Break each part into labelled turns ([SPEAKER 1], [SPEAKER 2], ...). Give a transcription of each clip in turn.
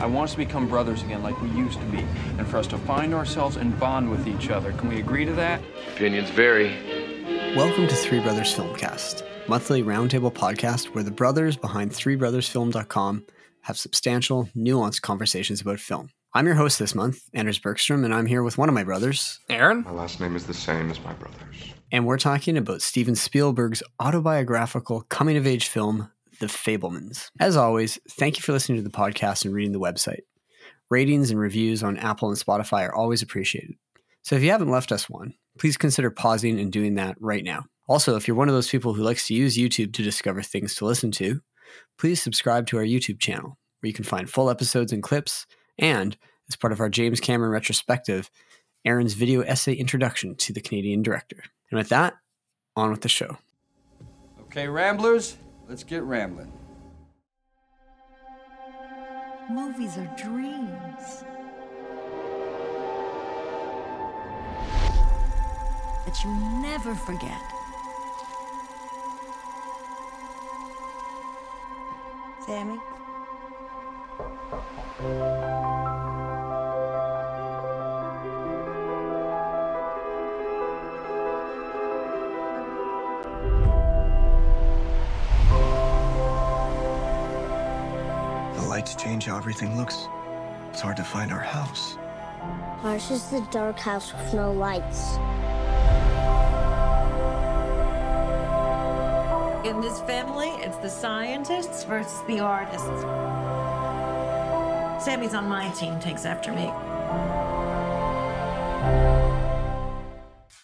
[SPEAKER 1] I want us to become brothers again like we used to be, and for us to find ourselves and bond with each other. Can we agree to that?
[SPEAKER 2] Opinions vary.
[SPEAKER 3] Welcome to Three Brothers Filmcast, monthly roundtable podcast where the brothers behind threebrothersfilm.com have substantial, nuanced conversations about film. I'm your host this month, Anders Bergstrom, and I'm here with one of my brothers,
[SPEAKER 4] Aaron?
[SPEAKER 2] My last name is the same as my brother's.
[SPEAKER 3] and we're talking about Steven Spielberg's autobiographical coming of age film, The Fabelmans. As always, thank you for listening to the podcast and reading the website. Ratings and reviews on Apple and Spotify are always appreciated. So if you haven't left us one, please consider pausing and doing that right now. Also, if you're one of those people who likes to use YouTube to discover things to listen to, please subscribe to our YouTube channel, where you can find full episodes and clips, and as part of our James Cameron retrospective, Aaron's video essay introduction to the Canadian director. And with that, on with the show.
[SPEAKER 1] Okay, Ramblers, let's get rambling.
[SPEAKER 5] Movies are dreams. That you never forget. Sammy?
[SPEAKER 6] Lights change how everything looks. It's hard to find our house.
[SPEAKER 7] Ours is the dark house with no lights.
[SPEAKER 8] In this family, it's the scientists versus the artists. Sammy's on my team, takes after me.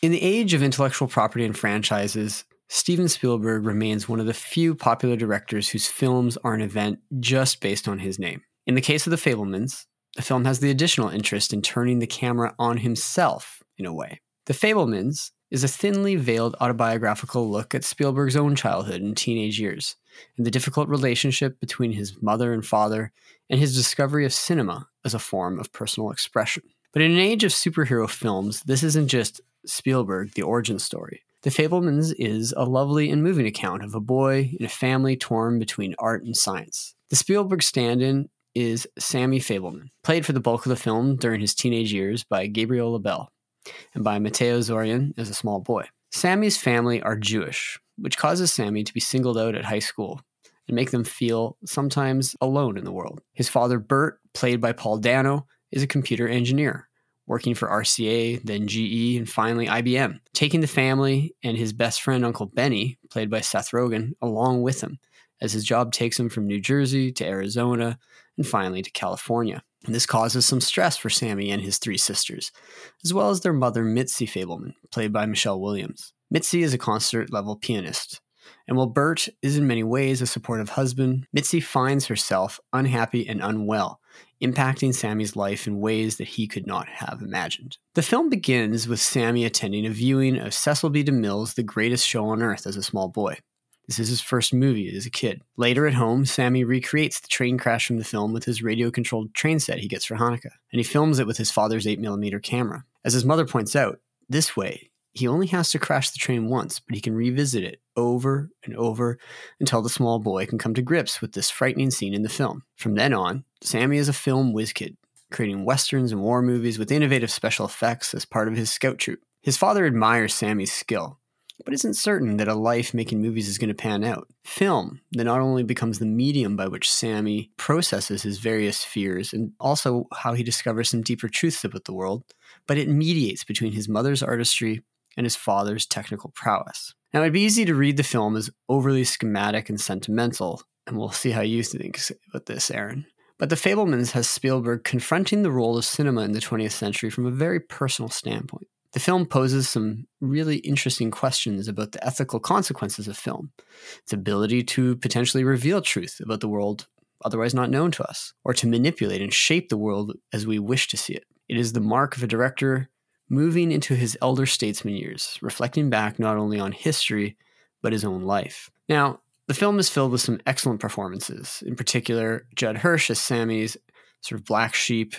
[SPEAKER 3] In the age of intellectual property and franchises, Steven Spielberg remains one of the few popular directors whose films are an event just based on his name. In the case of The Fabelmans, the film has the additional interest in turning the camera on himself in a way. The Fabelmans is a thinly veiled autobiographical look at Spielberg's own childhood and teenage years, and the difficult relationship between his mother and father, and his discovery of cinema as a form of personal expression. But in an age of superhero films, this isn't just Spielberg, the origin story. The Fabelmans is a lovely and moving account of a boy in a family torn between art and science. The Spielberg stand in is Sammy Fabelman, played for the bulk of the film during his teenage years by Gabriel Labelle and by Mateo Zoryan as a small boy. Sammy's family are Jewish, which causes Sammy to be singled out at high school and make them feel sometimes alone in the world. His father, Bert, played by Paul Dano, is a computer engineer, working for RCA, then GE, and finally IBM, taking the family and his best friend, Uncle Benny, played by Seth Rogen, along with him, as his job takes him from New Jersey to Arizona and finally to California. And this causes some stress for Sammy and his three sisters, as well as their mother, Mitzi Fabelman, played by Michelle Williams. Mitzi is a concert level pianist. And while Bert is in many ways a supportive husband, Mitzi finds herself unhappy and unwell, impacting Sammy's life in ways that he could not have imagined. The film begins with Sammy attending a viewing of Cecil B. DeMille's The Greatest Show on Earth as a small boy. This is his first movie as a kid. Later at home, Sammy recreates the train crash from the film with his radio controlled train set he gets for Hanukkah, and he films it with his father's 8mm camera. As his mother points out, this way, he only has to crash the train once, but he can revisit it over and over until the small boy can come to grips with this frightening scene in the film. From then on, Sammy is a film whiz kid, creating westerns and war movies with innovative special effects as part of his scout troop. His father admires Sammy's skill, but isn't certain that a life making movies is going to pan out. Film that not only becomes the medium by which Sammy processes his various fears and also how he discovers some deeper truths about the world, but it mediates between his mother's artistry and his father's technical prowess. Now, it'd be easy to read the film as overly schematic and sentimental, and we'll see how you think about this, Aaron. But The Fabelmans has Spielberg confronting the role of cinema in the 20th century from a very personal standpoint. The film poses some really interesting questions about the ethical consequences of film, its ability to potentially reveal truth about the world otherwise not known to us, or to manipulate and shape the world as we wish to see it. It is the mark of a director moving into his elder statesman years, reflecting back not only on history, but his own life. Now, the film is filled with some excellent performances, in particular, Judd Hirsch as Sammy's sort of black sheep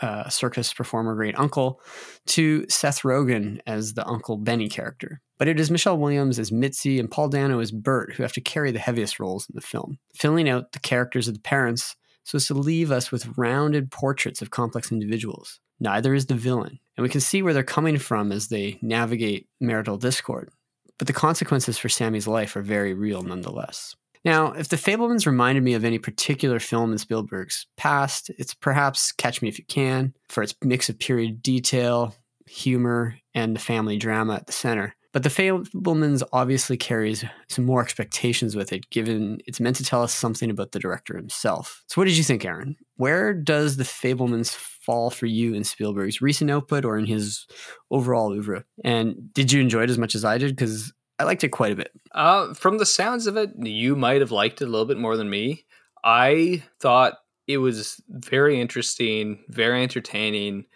[SPEAKER 3] uh, circus performer great uncle to Seth Rogen as the Uncle Benny character. But it is Michelle Williams as Mitzi and Paul Dano as Bert who have to carry the heaviest roles in the film. Filling out the characters of the parents, so as to leave us with rounded portraits of complex individuals. Neither is the villain, and we can see where they're coming from as they navigate marital discord. But the consequences for Sammy's life are very real nonetheless. Now, if the Fabelmans reminded me of any particular film in Spielberg's past, it's perhaps Catch Me If You Can for its mix of period detail, humor, and the family drama at the center. But the Fabelmans obviously carries some more expectations with it, given it's meant to tell us something about the director himself. So, what did you think, Aaron? Where does the Fabelmans fall for you in Spielberg's recent output or in his overall oeuvre? And did you enjoy it as much as I did? Because I liked it quite a bit.
[SPEAKER 4] Uh, from the sounds of it, you might have liked it a little bit more than me. I thought it was very interesting, very entertaining,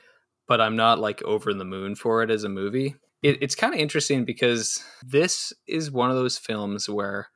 [SPEAKER 4] but I'm not like over the moon for it as a movie. It, it's kind of interesting because this is one of those films where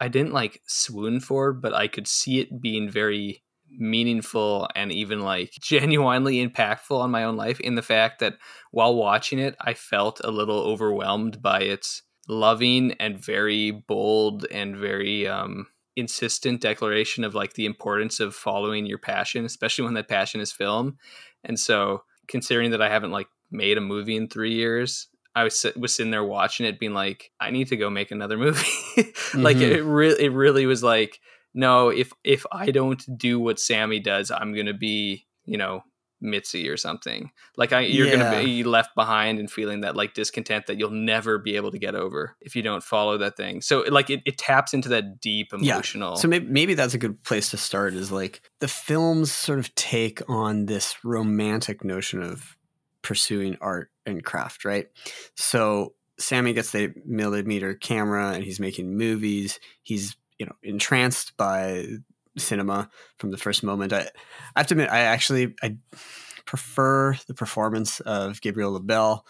[SPEAKER 4] I didn't like swoon for, but I could see it being very meaningful and even like genuinely impactful on my own life in the fact that while watching it, I felt a little overwhelmed by its loving and very bold and very um, insistent declaration of like the importance of following your passion, especially when that passion is film. And so, considering that I haven't like made a movie in three years, I was was sitting there watching it, being like, I need to go make another movie. like
[SPEAKER 3] Mhm.
[SPEAKER 4] it really, it really was like, no, if if I don't do what Sammy does, I'm gonna be, you know, Mitzi or something. Like I, you're
[SPEAKER 3] Yeah.
[SPEAKER 4] gonna be left behind and feeling that like discontent that you'll never be able to get over if you don't follow that thing. So like it, it taps into that deep
[SPEAKER 3] Yeah.
[SPEAKER 4] emotional.
[SPEAKER 3] So maybe, maybe that's a good place to start is like the films sort of take on this romantic notion of pursuing art and craft, right? So Sammy gets the millimeter camera and he's making movies. He's, you know, entranced by cinema from the first moment. I, I have to admit, I actually I prefer the performance of Gabriel LaBelle.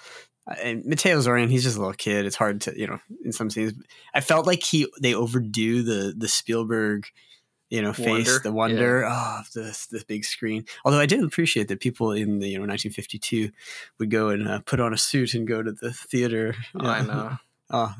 [SPEAKER 3] And Mateo Zoryan, he's just a little kid. It's hard to, you know, in some scenes. I felt like he they overdo the the Spielberg, you know, face,
[SPEAKER 4] Wonder,
[SPEAKER 3] the wonder of the the big screen. Although I did appreciate that people in the you know 1952 would go and uh, put on a suit and go to the theater.
[SPEAKER 4] I
[SPEAKER 3] Uh,
[SPEAKER 4] know.
[SPEAKER 3] Oh,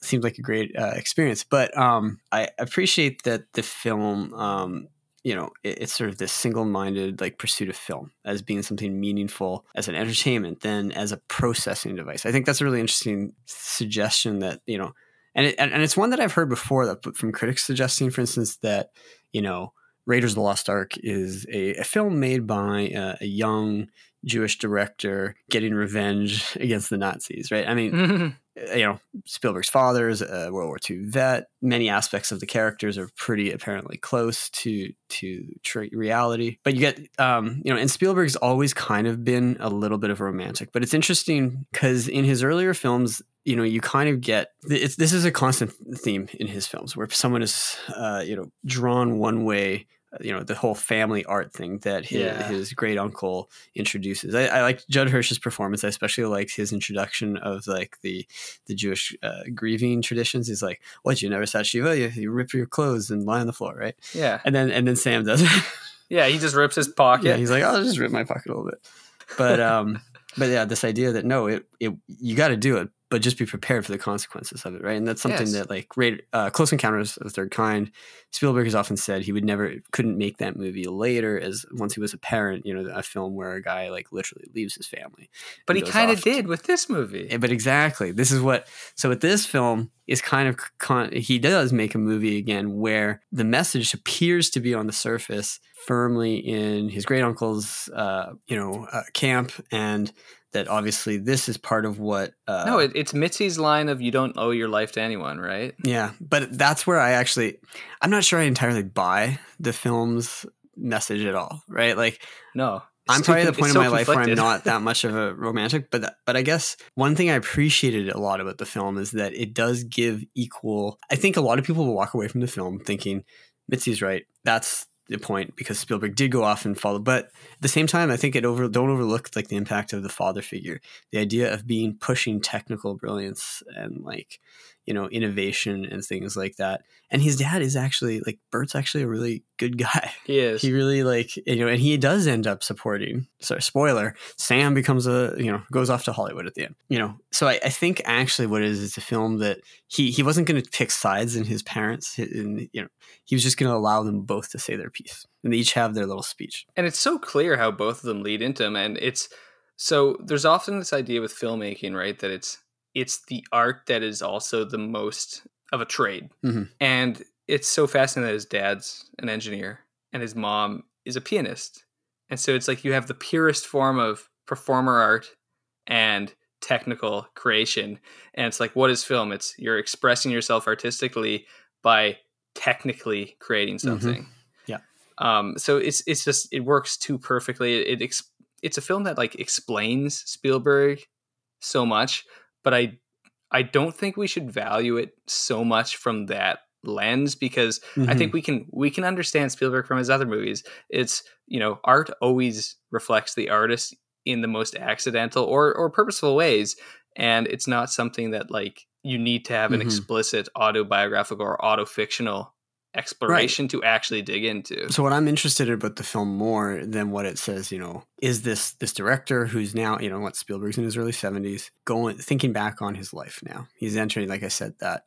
[SPEAKER 3] seemed like a great uh, experience. But um, I appreciate that the film, um, you know, it, it's sort of this single-minded like pursuit of film as being something meaningful as an entertainment than as a processing device. I think that's a really interesting suggestion that you know, and it, and, it's one that I've heard before that from critics suggesting, for instance, that you know. Raiders of the Lost Ark is a, a film made by uh, a young Jewish director getting revenge against the Nazis, right? I mean, uh, you know, Spielberg's father is a World War II vet. Many aspects of the characters are pretty apparently close to to tra- reality. But you get, um, you know, and Spielberg's always kind of been a little bit of a romantic. But it's interesting because in his earlier films, you know, you kind of get it's, this is a constant theme in his films where someone is, uh, you know, drawn one way. uh, You know the whole family art thing that his,
[SPEAKER 4] Yeah.
[SPEAKER 3] his great uncle introduces. I, I like Judd Hirsch's performance. I especially liked his introduction of like the the Jewish uh, grieving traditions. He's like, "What? You never saw Shiva? You, you rip your clothes and lie on the floor, right?"
[SPEAKER 4] yeah.
[SPEAKER 3] And then and then Sam does it.
[SPEAKER 4] Yeah. He just rips his pocket.
[SPEAKER 3] yeah, he's like, "I'll just rip my pocket a little bit." But um, but yeah, this idea that no, it it you got to do it, but just be prepared for the consequences of it, right? And that's something
[SPEAKER 4] Yes.
[SPEAKER 3] that like uh, Close Encounters of the Third Kind, Spielberg has often said he would never couldn't make that movie later as once he was a parent, you know, a film where a guy like literally leaves his family.
[SPEAKER 4] but he kind of did with this movie.
[SPEAKER 3] Eh, But exactly, this is what. So with this film is kind of con- he does make a movie again where the message appears to be on the surface firmly in his great uncle's, uh, you know, uh, camp, and that obviously this is part of what. Uh,
[SPEAKER 4] no, it, it's Mitzi's line of "You don't owe your life to anyone," right?
[SPEAKER 3] yeah, but that's where I actually, I'm not sure I entirely buy the film's message at all. Right, like
[SPEAKER 4] No,
[SPEAKER 3] I'm probably at the point
[SPEAKER 4] it's
[SPEAKER 3] in
[SPEAKER 4] so
[SPEAKER 3] my life where I'm not that much of a romantic, but but I guess one thing I appreciated a lot about the film is that it does give equal. I think a lot of people will walk away from the film thinking Mitzi's right. That's the point because Spielberg did go off and follow, but at the same time, I think it over don't overlook like the impact of the father figure, the idea of being pushing technical brilliance and like you know, innovation and things like that. And his dad is actually like Bert's actually a really good guy.
[SPEAKER 4] He is.
[SPEAKER 3] He really like you know, and he does end up supporting. Sorry, spoiler. Sam becomes a you know goes off to Hollywood at the end. You know, so I, I think actually what it is it's a film that he he wasn't going to pick sides in his parents. And you know, he was just going to allow them both to say their piece, and they each have their little speech.
[SPEAKER 4] and it's so clear how both of them lead into him and it's so there's often this idea with filmmaking right that it's it's the art that is also the most of a trade.
[SPEAKER 3] Mhm.
[SPEAKER 4] and it's so fascinating that his dad's an engineer and his mom is a pianist. And so it's like you have the purest form of performer art and technical creation. And it's like what is film? It's you're expressing yourself artistically by technically creating something.
[SPEAKER 3] Yeah.
[SPEAKER 4] um so it's it's just it works too perfectly. It, it ex- it's a film that like explains spielberg so much but i i don't think we should value it so much from that lens because i think we can we can understand spielberg from his other movies it's you know art always reflects the artist in the most accidental or or purposeful ways and it's not something that like you need to have an
[SPEAKER 3] Mhm.
[SPEAKER 4] explicit autobiographical or autofictional exploration to actually dig into
[SPEAKER 3] So what I'm interested in about the film more than what it says, you know, is this this director who's now, you know, what Spielberg's in his early 70s, going thinking back on his life now. He's entering, like I said, that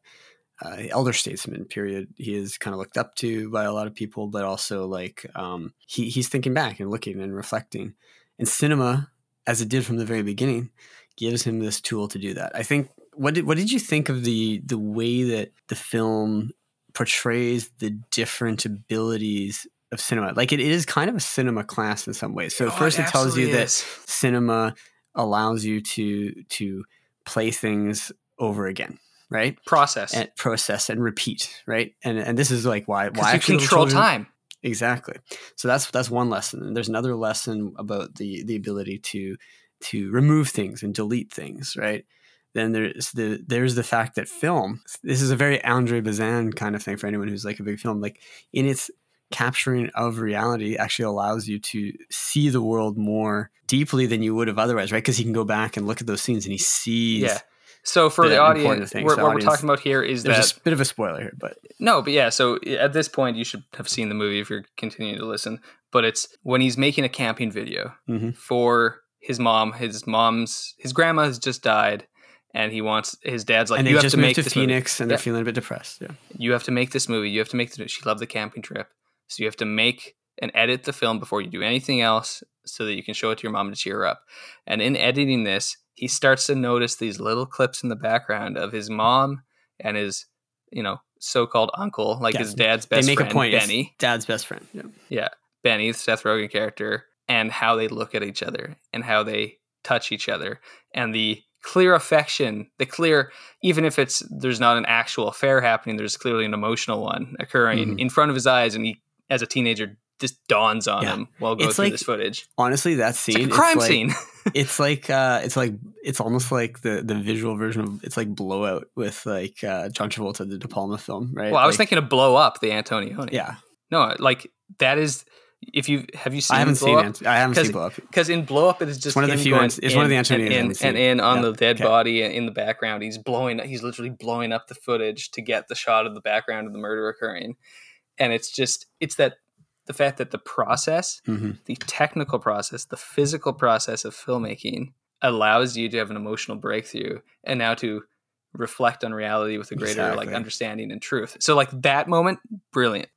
[SPEAKER 3] uh, elder statesman period. He is kind of looked up to by a lot of people, but also like um, he he's thinking back and looking and reflecting. And cinema, as it did from the very beginning, gives him this tool to do that. I think. What did what did you think of the the way that the film portrays the different abilities of cinema. Like it is kind of a cinema class in some ways. So
[SPEAKER 4] Oh,
[SPEAKER 3] first it tells you
[SPEAKER 4] absolutely
[SPEAKER 3] that
[SPEAKER 4] is.
[SPEAKER 3] cinema allows you to to play things over again, right?
[SPEAKER 4] process
[SPEAKER 3] And process and repeat, right? And and this is like why why
[SPEAKER 4] you control
[SPEAKER 3] children-
[SPEAKER 4] time
[SPEAKER 3] Exactly. So that's that's one lesson. And there's another lesson about the the ability to to remove things and delete things, right? Then there's the there's the fact that film. This is a very Andre Bazin kind of thing for anyone who's like a big film. Like in its capturing of reality actually allows you to see the world more deeply than you would have otherwise, right? Because he can go back and look at those scenes and he sees.
[SPEAKER 4] yeah so for
[SPEAKER 3] the
[SPEAKER 4] the, audience what,
[SPEAKER 3] the
[SPEAKER 4] what
[SPEAKER 3] audience-
[SPEAKER 4] we're talking about here is
[SPEAKER 3] There's
[SPEAKER 4] that
[SPEAKER 3] a bit of a spoiler here, but
[SPEAKER 4] No, but yeah, so at this point you should have seen the movie if you're continuing to listen. But it's when he's making a camping video
[SPEAKER 3] Mhm.
[SPEAKER 4] for his mom. His mom's his grandma has just died, and he wants his dad's like
[SPEAKER 3] and
[SPEAKER 4] you
[SPEAKER 3] they
[SPEAKER 4] have
[SPEAKER 3] just
[SPEAKER 4] to
[SPEAKER 3] moved
[SPEAKER 4] make
[SPEAKER 3] to
[SPEAKER 4] this movie.
[SPEAKER 3] Phoenix and they're
[SPEAKER 4] Yeah.
[SPEAKER 3] feeling a bit depressed. Yeah.
[SPEAKER 4] You have to make this movie. You have to make the. She loved the camping trip, so you have to make and edit the film before you do anything else, so that you can show it to your mom to cheer her up. And in editing this, he starts to notice these little clips in the background of his mom and his, you know, so-called uncle, like
[SPEAKER 3] Yeah.
[SPEAKER 4] his dad's best.
[SPEAKER 3] They make
[SPEAKER 4] friend,
[SPEAKER 3] a point.
[SPEAKER 4] Benny.
[SPEAKER 3] Dad's best friend. Yeah.
[SPEAKER 4] Yeah, Benny, the Seth Rogen character, and how they look at each other and how they touch each other and the clear affection, the clear, even if it's there's not an actual affair happening, there's clearly an emotional one occurring
[SPEAKER 3] Mhm.
[SPEAKER 4] in front of his eyes, and he, as a teenager, just dawns on
[SPEAKER 3] Yeah.
[SPEAKER 4] him while going
[SPEAKER 3] It's
[SPEAKER 4] through
[SPEAKER 3] like-
[SPEAKER 4] this footage.
[SPEAKER 3] Honestly, that
[SPEAKER 4] It's
[SPEAKER 3] scene.
[SPEAKER 4] like a crime
[SPEAKER 3] like,
[SPEAKER 4] scene.
[SPEAKER 3] it's like uh it's like it's almost like the the visual version of it's like blowout with like uh John Travolta the De Palma film right
[SPEAKER 4] well, I was
[SPEAKER 3] Like,
[SPEAKER 4] thinking of blow up the Antonioni.
[SPEAKER 3] yeah
[SPEAKER 4] no, like that is. If you have you seen
[SPEAKER 3] I haven't
[SPEAKER 4] blow
[SPEAKER 3] seen
[SPEAKER 4] up?
[SPEAKER 3] it I haven't
[SPEAKER 4] 'Cause-
[SPEAKER 3] seen blow up
[SPEAKER 4] Because in Blow Up, it is just
[SPEAKER 3] one of the
[SPEAKER 4] him
[SPEAKER 3] few
[SPEAKER 4] going
[SPEAKER 3] ones- it's one of the
[SPEAKER 4] in
[SPEAKER 3] Antonios I
[SPEAKER 4] and,
[SPEAKER 3] haven't seen.
[SPEAKER 4] and in on
[SPEAKER 3] Yeah,
[SPEAKER 4] the dead
[SPEAKER 3] okay.
[SPEAKER 4] body in the background. He's blowing. He's literally blowing up the footage to get the shot of the background of the murder occurring, and it's just it's that the fact that the process,
[SPEAKER 3] Mhm.
[SPEAKER 4] the technical process, the physical process of filmmaking allows you to have an emotional breakthrough, and now to reflect on reality with a greater like understanding and truth. So like that moment, brilliant.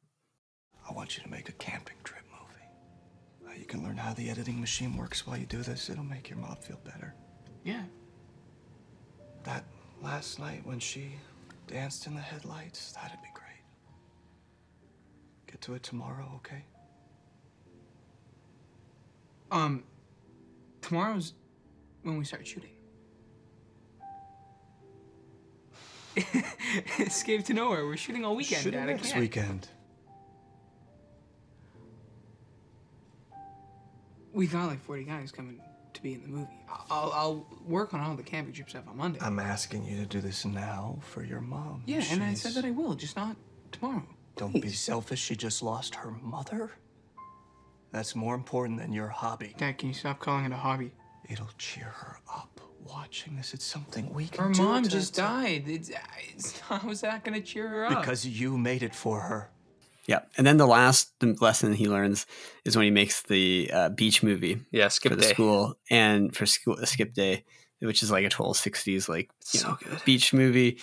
[SPEAKER 6] I want you to make a camping trip movie. Uh, you can learn how the editing machine works while you do this. It'll make your mom feel better.
[SPEAKER 9] Yeah.
[SPEAKER 6] That last night when she danced in the headlights, that'd be great. Get to it tomorrow, okay?
[SPEAKER 9] Um, tomorrow's when we start shooting. Escape to nowhere. We're shooting all weekend.
[SPEAKER 6] Shoot it
[SPEAKER 9] Dad.
[SPEAKER 6] Next weekend.
[SPEAKER 9] We got like 40 guys coming to be in the movie. I'll, I'll, work on all the camping trip stuff on Monday.
[SPEAKER 6] I'm asking you to do this now for your mom.
[SPEAKER 9] yeah, and I said that I will, just not tomorrow.
[SPEAKER 6] Don't be selfish. She just lost her mother. That's more important than your hobby.
[SPEAKER 9] Dad, can you stop calling it a hobby?
[SPEAKER 6] It'll cheer her up, watching this. It's something we can
[SPEAKER 1] Her
[SPEAKER 6] do
[SPEAKER 1] mom
[SPEAKER 6] to-
[SPEAKER 1] just died. It's, it's, how is that going to cheer her up?
[SPEAKER 6] Because you made it for her.
[SPEAKER 3] Yeah, and then the last lesson he learns is when he makes the uh, beach movie
[SPEAKER 4] Yeah, skip
[SPEAKER 3] for the
[SPEAKER 4] day.
[SPEAKER 3] school and for school skip day, which is like a total '60s like you
[SPEAKER 4] So
[SPEAKER 3] know,
[SPEAKER 4] good.
[SPEAKER 3] beach movie.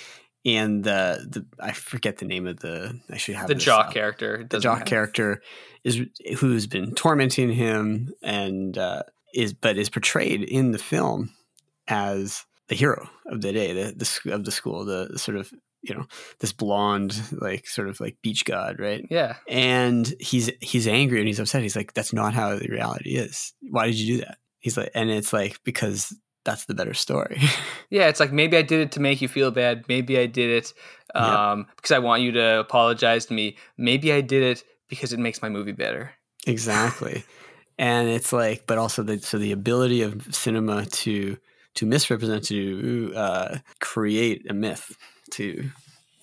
[SPEAKER 3] And the the I forget the name of the I should have
[SPEAKER 4] The jock
[SPEAKER 3] up.
[SPEAKER 4] character.
[SPEAKER 3] The jock
[SPEAKER 4] matter.
[SPEAKER 3] character is who's been tormenting him and uh, is but is portrayed in the film as the hero of the day, the, the of the school, the sort of you know this blonde like sort of like beach god, right?
[SPEAKER 4] Yeah.
[SPEAKER 3] and he's he's angry and he's upset. He's like, "That's not how the reality is. Why did you do that?" He's like, and it's like because that's the better story.
[SPEAKER 4] Yeah, it's like maybe I did it to make you feel bad. Maybe I did it
[SPEAKER 3] Yeah.
[SPEAKER 4] um, because I want you to apologize to me. Maybe I did it because it makes my movie better.
[SPEAKER 3] exactly, and it's like, but also the so the ability of cinema to to misrepresent to uh, create a myth to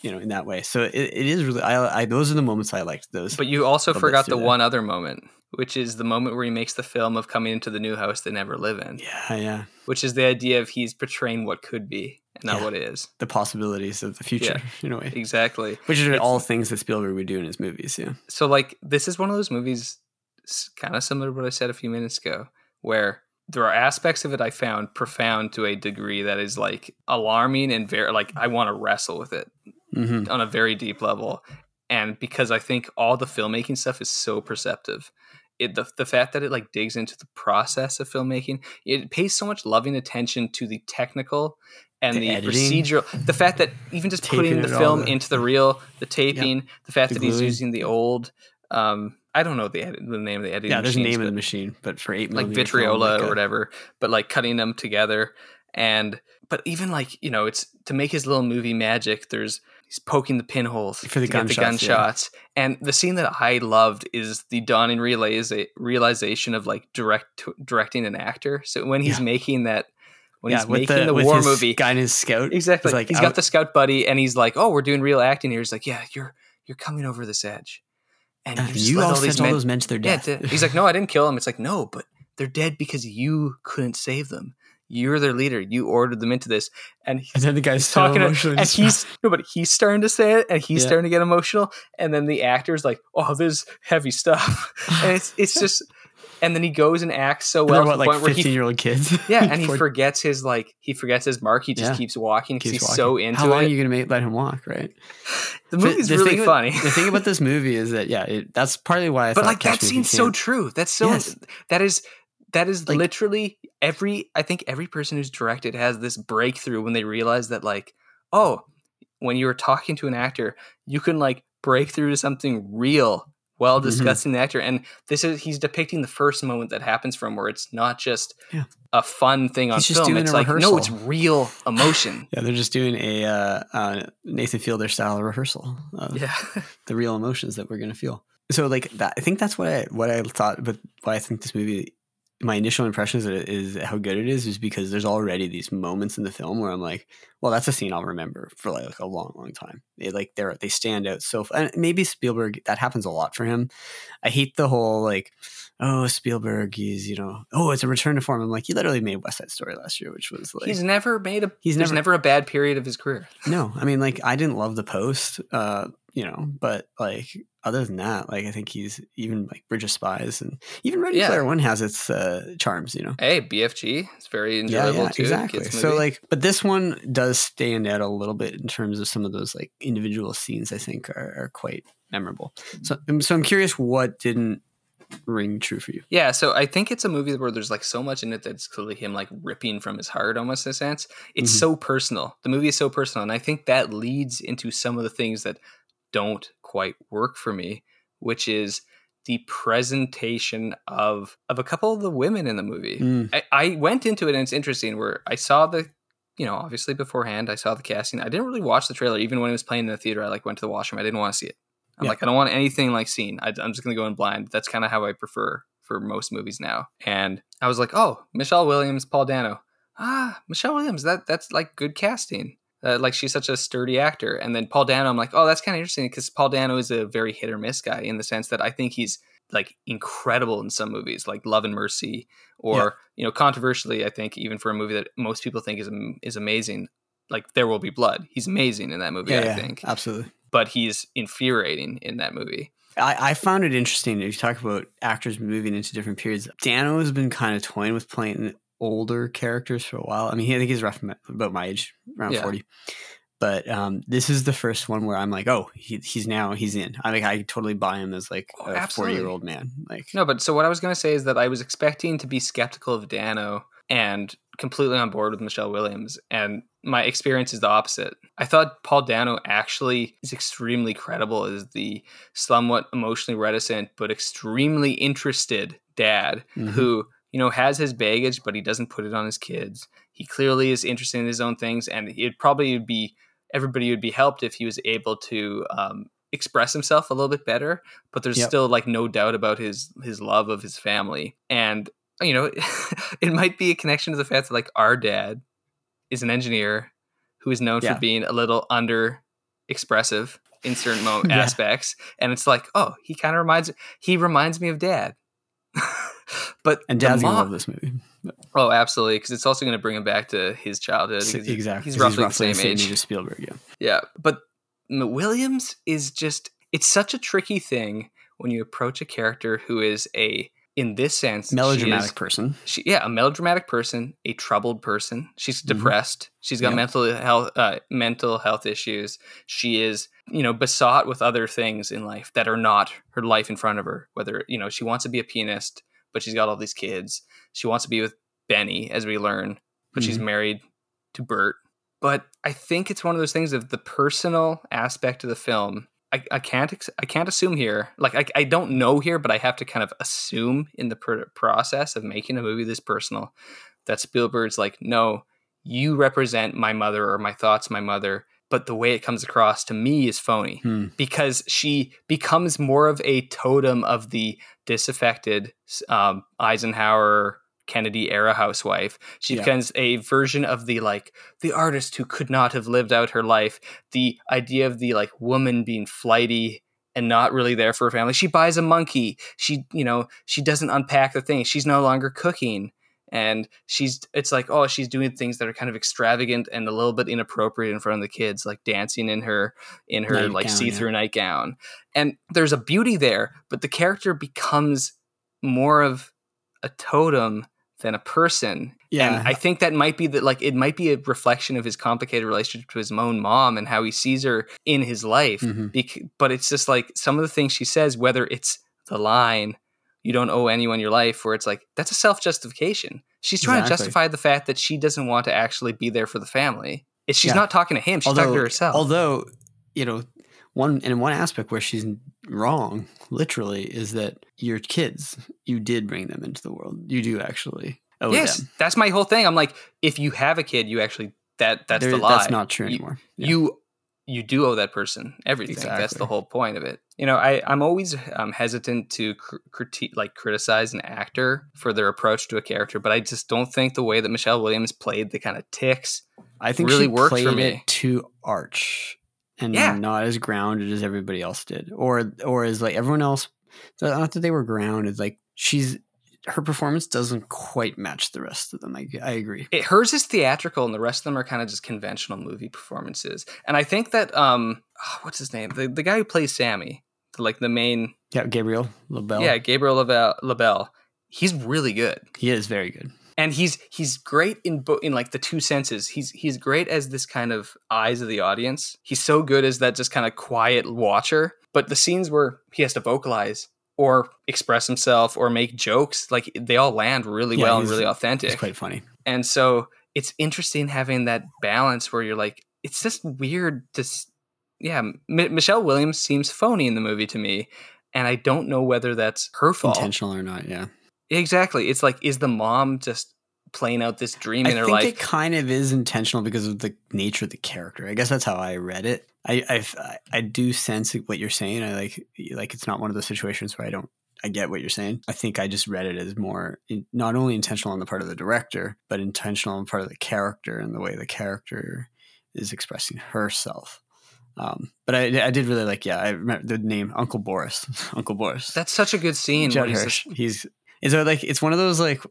[SPEAKER 3] you know in that way. So it, it is really I, I those are the moments I liked those.
[SPEAKER 4] But you also forgot the one other moment, which is the moment where he makes the film of coming into the new house they never live in,
[SPEAKER 3] yeah, yeah,
[SPEAKER 4] which is the idea of he's portraying what could be and not
[SPEAKER 3] Yeah.
[SPEAKER 4] what is.
[SPEAKER 3] the possibilities of the future in a way,
[SPEAKER 4] Exactly.
[SPEAKER 3] which are
[SPEAKER 4] It's-
[SPEAKER 3] all things that Spielberg would do in his movies. Yeah,
[SPEAKER 4] so like this is one of those movies kind of similar to what i said a few minutes ago where there are aspects of it i found profound to a degree that is like alarming and very like i want to wrestle with it
[SPEAKER 3] hmm
[SPEAKER 4] on a very deep level. And because i think all the filmmaking stuff is so perceptive it, the, the fact that it like digs into the process of filmmaking it pays so much loving attention to the technical and
[SPEAKER 3] The
[SPEAKER 4] the, procedural the fact that even just
[SPEAKER 3] Taping
[SPEAKER 4] putting the film
[SPEAKER 3] the-
[SPEAKER 4] into the reel the taping the fact
[SPEAKER 3] The
[SPEAKER 4] that he's using the old um i don't know the, the name of the editing
[SPEAKER 3] yeah. There's a name of the machine, but for eight
[SPEAKER 4] like
[SPEAKER 3] film,
[SPEAKER 4] vitriola
[SPEAKER 3] like
[SPEAKER 4] or
[SPEAKER 3] a-
[SPEAKER 4] whatever but like cutting them together and but even like you know it's to make his little movie magic there's he's poking the pinholes
[SPEAKER 3] For the
[SPEAKER 4] the
[SPEAKER 3] gunshots, yeah.
[SPEAKER 4] and the scene that i loved is the dawning realiza- realization of like direct directing an actor so when he's
[SPEAKER 3] Yeah.
[SPEAKER 4] making that when
[SPEAKER 3] yeah,
[SPEAKER 4] he's
[SPEAKER 3] with
[SPEAKER 4] making the,
[SPEAKER 3] with
[SPEAKER 4] war movie
[SPEAKER 3] guy and his scout.
[SPEAKER 4] exactly
[SPEAKER 3] He's like,
[SPEAKER 4] he's
[SPEAKER 3] out-
[SPEAKER 4] got oh the scout buddy and he's like oh we're doing real acting here he's like yeah you're you're coming over this edge and
[SPEAKER 3] Uh,
[SPEAKER 4] just
[SPEAKER 3] you all
[SPEAKER 4] all these
[SPEAKER 3] sent all
[SPEAKER 4] men-
[SPEAKER 3] those men to their
[SPEAKER 4] yeah,
[SPEAKER 3] death.
[SPEAKER 4] d- he's like, no, I didn't kill them. It's like, no, but they're dead because you couldn't save them. You're their leader. You ordered them into this, and he's
[SPEAKER 3] and then the guy's so
[SPEAKER 4] talking, and he's no, but he's starting to say it, and he's
[SPEAKER 3] Yeah.
[SPEAKER 4] starting to get emotional, and then the actor's like, oh, this is heavy stuff, and it's it's just, and then he goes and acts so well
[SPEAKER 3] what like fifteen
[SPEAKER 4] he.
[SPEAKER 3] year old kids.
[SPEAKER 4] Yeah, and he forgets his like he forgets his mark. He just
[SPEAKER 3] Yeah.
[SPEAKER 4] keeps walking because he's
[SPEAKER 3] walking.
[SPEAKER 4] so into it.
[SPEAKER 3] How long
[SPEAKER 4] it.
[SPEAKER 3] are you gonna make let him walk? Right.
[SPEAKER 4] the movie's
[SPEAKER 3] the
[SPEAKER 4] really
[SPEAKER 3] thing about-
[SPEAKER 4] funny.
[SPEAKER 3] the thing about this movie is that yeah, it, that's partly why I
[SPEAKER 4] but
[SPEAKER 3] thought
[SPEAKER 4] like that
[SPEAKER 3] Catch If
[SPEAKER 4] scene's so true that's so
[SPEAKER 3] Yes.
[SPEAKER 4] that is that is
[SPEAKER 3] Like-
[SPEAKER 4] literally every i think every person who's directed has this breakthrough when they realize that like oh when you're talking to an actor you can like break through to something real while
[SPEAKER 3] Mhm.
[SPEAKER 4] discussing the actor and this is he's depicting the first moment that happens from where it's not just
[SPEAKER 3] Yeah.
[SPEAKER 4] a fun thing on film
[SPEAKER 3] doing
[SPEAKER 4] it's
[SPEAKER 3] a
[SPEAKER 4] like no it's real emotion
[SPEAKER 3] Yeah, they're just doing a uh, uh, Nathan Fielder style rehearsal of
[SPEAKER 4] yeah
[SPEAKER 3] the real emotions that we're gonna feel. So like that, I think that's what I what I thought, but why I think this movie, my initial impression is, how good it is, is because there's already these moments in the film where I'm like, well, that's a scene I'll remember for like a long, long time. It, like they're they stand out so. And maybe Spielberg that happens a lot for him. I hate the whole like, oh Spielberg, he's you know, oh it's a return to form. I'm like, he literally made West Side Story last year, which was like
[SPEAKER 4] he's never made a
[SPEAKER 3] He's never-
[SPEAKER 4] never a bad period of his career
[SPEAKER 3] no, I mean, like, I didn't love the post, uh, you know, but like, other than that, like, I think he's even like Bridge of Spies and even Ready
[SPEAKER 4] Yeah.
[SPEAKER 3] Player One has its uh, charms, you know.
[SPEAKER 4] hey bfg it's very enjoyable
[SPEAKER 3] yeah,
[SPEAKER 4] too
[SPEAKER 3] exactly. So, like, but this one does stand out a little bit in terms of some of those like individual scenes. I think are, are quite memorable. So, um, so I'm curious, what didn't ring true for you?
[SPEAKER 4] Yeah, so I think it's a movie where there's like so much in it that's clearly him like ripping from his heart almost in a sense. It's
[SPEAKER 3] Mhm.
[SPEAKER 4] so personal. The movie is so personal. And I think that leads into some of the things that don't quite work for me, which is the presentation of of a couple of the women in the movie.
[SPEAKER 3] Mm.
[SPEAKER 4] I, I went into it and it's interesting where I saw the you know, obviously beforehand I saw the casting. I didn't really watch the trailer, even when it was playing in the theater. I like went to the washroom. I didn't want to see it. I'm
[SPEAKER 3] Yeah.
[SPEAKER 4] like, I don't want anything like seen. I, I'm just gonna go in blind. That's kind of how I prefer for most movies now. And I was like, oh, Michelle Williams, Paul Dano. Ah, Michelle Williams. That that's like good casting. Uh, like she's such a sturdy actor. And then Paul Dano, I'm like, oh, that's kind of interesting because Paul Dano is a very hit or miss guy in the sense that I think he's like incredible in some movies, like Love and Mercy, or
[SPEAKER 3] Yeah.
[SPEAKER 4] you know, controversially, I think even for a movie that most people think is is amazing, like There Will Be Blood. He's amazing in that movie,
[SPEAKER 3] Yeah,
[SPEAKER 4] I
[SPEAKER 3] yeah,
[SPEAKER 4] think,
[SPEAKER 3] absolutely.
[SPEAKER 4] but he's infuriating in that movie.
[SPEAKER 3] I, I found it interesting. If you talk about actors moving into different periods, Dano has been kind of toying with playing older characters for a while. I mean, I think he's rough about my age, around
[SPEAKER 4] Yeah.
[SPEAKER 3] 40. But um, this is the first one where I'm like, oh, he, he's now he's in. I think I totally buy him as like
[SPEAKER 4] Oh,
[SPEAKER 3] a. 40 year old man. Like,
[SPEAKER 4] No, but so what I was going to say is that I was expecting to be skeptical of Dano and completely on board with Michelle Williams, and my experience is the opposite. I thought Paul Dano actually is extremely credible as the somewhat emotionally reticent but extremely interested dad
[SPEAKER 3] Mhm.
[SPEAKER 4] who you know has his baggage, but he doesn't put it on his kids. He clearly is interested in his own things, and it probably would be everybody would be helped if he was able to um, express himself a little bit better but there's
[SPEAKER 3] Yep.
[SPEAKER 4] still like no doubt about his his love of his family and you know it might be a connection to the fact that like our dad is an engineer who is known
[SPEAKER 3] Yeah.
[SPEAKER 4] for being a little under expressive in certain
[SPEAKER 3] Yeah.
[SPEAKER 4] aspects and it's like oh he kind of reminds he reminds me of dad but
[SPEAKER 3] and Dad's gonna
[SPEAKER 4] mom-
[SPEAKER 3] love this movie.
[SPEAKER 4] oh absolutely because it's also going to bring him back to his childhood because he-
[SPEAKER 3] exactly.
[SPEAKER 4] he's roughly, the same age
[SPEAKER 3] as Spielberg. Yeah.
[SPEAKER 4] yeah, but Williams is just it's such a tricky thing when you approach a character who is a in this sense she
[SPEAKER 3] Melodramatic
[SPEAKER 4] is-
[SPEAKER 3] person.
[SPEAKER 4] She, yeah, a melodramatic person, a troubled person. She's
[SPEAKER 3] Mhm.
[SPEAKER 4] depressed. She's got
[SPEAKER 3] Yep.
[SPEAKER 4] mental health uh, mental health issues. She is, you know, besought with other things in life that are not her life in front of her. Whether you know she wants to be a pianist, but she's got all these kids. She wants to be with Benny, as we learn, but she's
[SPEAKER 3] Mhm.
[SPEAKER 4] married to Bert. But I think it's one of those things of the personal aspect of the film. I, I can't ex- I can't assume here. Like I, I don't know here, but I have to kind of assume in the pr- process of making a movie this personal that Spielberg's like, no, you represent my mother or my thoughts, my mother. But the way it comes across to me is phony
[SPEAKER 3] Hmm.
[SPEAKER 4] because she becomes more of a totem of the disaffected um, Eisenhower Kennedy era housewife. She
[SPEAKER 3] Yeah.
[SPEAKER 4] becomes a version of the like the artist who could not have lived out her life. The idea of the like woman being flighty and not really there for her family. She buys a monkey. She, you know, she doesn't unpack the thing. She's no longer cooking. And she's it's like, oh, she's doing things that are kind of extravagant and a little bit inappropriate in front of the kids, like dancing in her in her like see-through
[SPEAKER 3] yeah.
[SPEAKER 4] nightgown. And there's a beauty there, but the character becomes more of a totem than a person.
[SPEAKER 3] Yeah.
[SPEAKER 4] And I think that might be that like it might be a reflection of his complicated relationship to his own mom and how he sees her in his life.
[SPEAKER 3] Mhm.
[SPEAKER 4] Bec- but it's just like some of the things she says, whether it's the line, you don't owe anyone your life, where it's like, that's a self justification. She's trying
[SPEAKER 3] Exactly.
[SPEAKER 4] to justify the fact that she doesn't want to actually be there for the family. She's
[SPEAKER 3] Yeah.
[SPEAKER 4] not talking to him, she's talking to herself.
[SPEAKER 3] Although, you know, one and one aspect where she's wrong, literally, is that your kids, you did bring them into the world. You do actually owe
[SPEAKER 4] yes,
[SPEAKER 3] them.
[SPEAKER 4] that's my whole thing. I'm like, if you have a kid, you actually that that's
[SPEAKER 3] There-
[SPEAKER 4] the lie.
[SPEAKER 3] That's not true
[SPEAKER 4] You-
[SPEAKER 3] anymore. Yeah.
[SPEAKER 4] you you do owe that person everything. That's the whole point of it. You know, I I'm always um, hesitant to cr- critique like criticize an actor for their approach to a character, but I just don't think the way that Michelle Williams played the kind of ticks.
[SPEAKER 3] I think
[SPEAKER 4] really
[SPEAKER 3] she
[SPEAKER 4] worked for me.
[SPEAKER 3] it too arch and
[SPEAKER 4] Yeah.
[SPEAKER 3] not as grounded as everybody else did, or or as like everyone else. Not that they were grounded. Like she's her performance doesn't quite match the rest of them. I, I agree.
[SPEAKER 4] It, hers is theatrical, and the rest of them are kind of just conventional movie performances. And I think that um, oh, what's his name? The the guy who plays Sammy, the, like the main,
[SPEAKER 3] Yeah, Gabriel LaBelle.
[SPEAKER 4] yeah, Gabriel Labelle, LaBelle. He's really good.
[SPEAKER 3] he is very good.
[SPEAKER 4] and he's he's great in bo- in like the two senses. He's he's great as this kind of eyes of the audience. He's so good as that just kind of quiet watcher. But the scenes where he has to vocalize or express himself or make jokes, like they all land really
[SPEAKER 3] Yeah,
[SPEAKER 4] well and really authentic.
[SPEAKER 3] It's quite funny.
[SPEAKER 4] and so it's interesting having that balance where you're like, it's just weird to, yeah. M- Michelle Williams seems phony in the movie to me, and I don't know whether that's her fault.
[SPEAKER 3] Intentional or not, yeah.
[SPEAKER 4] Exactly. It's like, is the mom just playing out this dream
[SPEAKER 3] I
[SPEAKER 4] in her life.
[SPEAKER 3] I think it kind of is intentional because of the nature of the character. I guess that's how I read it. I I've, I I do sense what you're saying. I like like it's not one of those situations where I don't. I get what you're saying. I think I just read it as more in, not only intentional on the part of the director, but intentional on the part of the character and the way the character is expressing herself. Um, but I, I did really like, yeah, I remember the name Uncle Boris. Uncle Boris.
[SPEAKER 4] That's such a good scene.
[SPEAKER 3] Judd
[SPEAKER 4] he's
[SPEAKER 3] Hirsch. He's is there like it's one of those like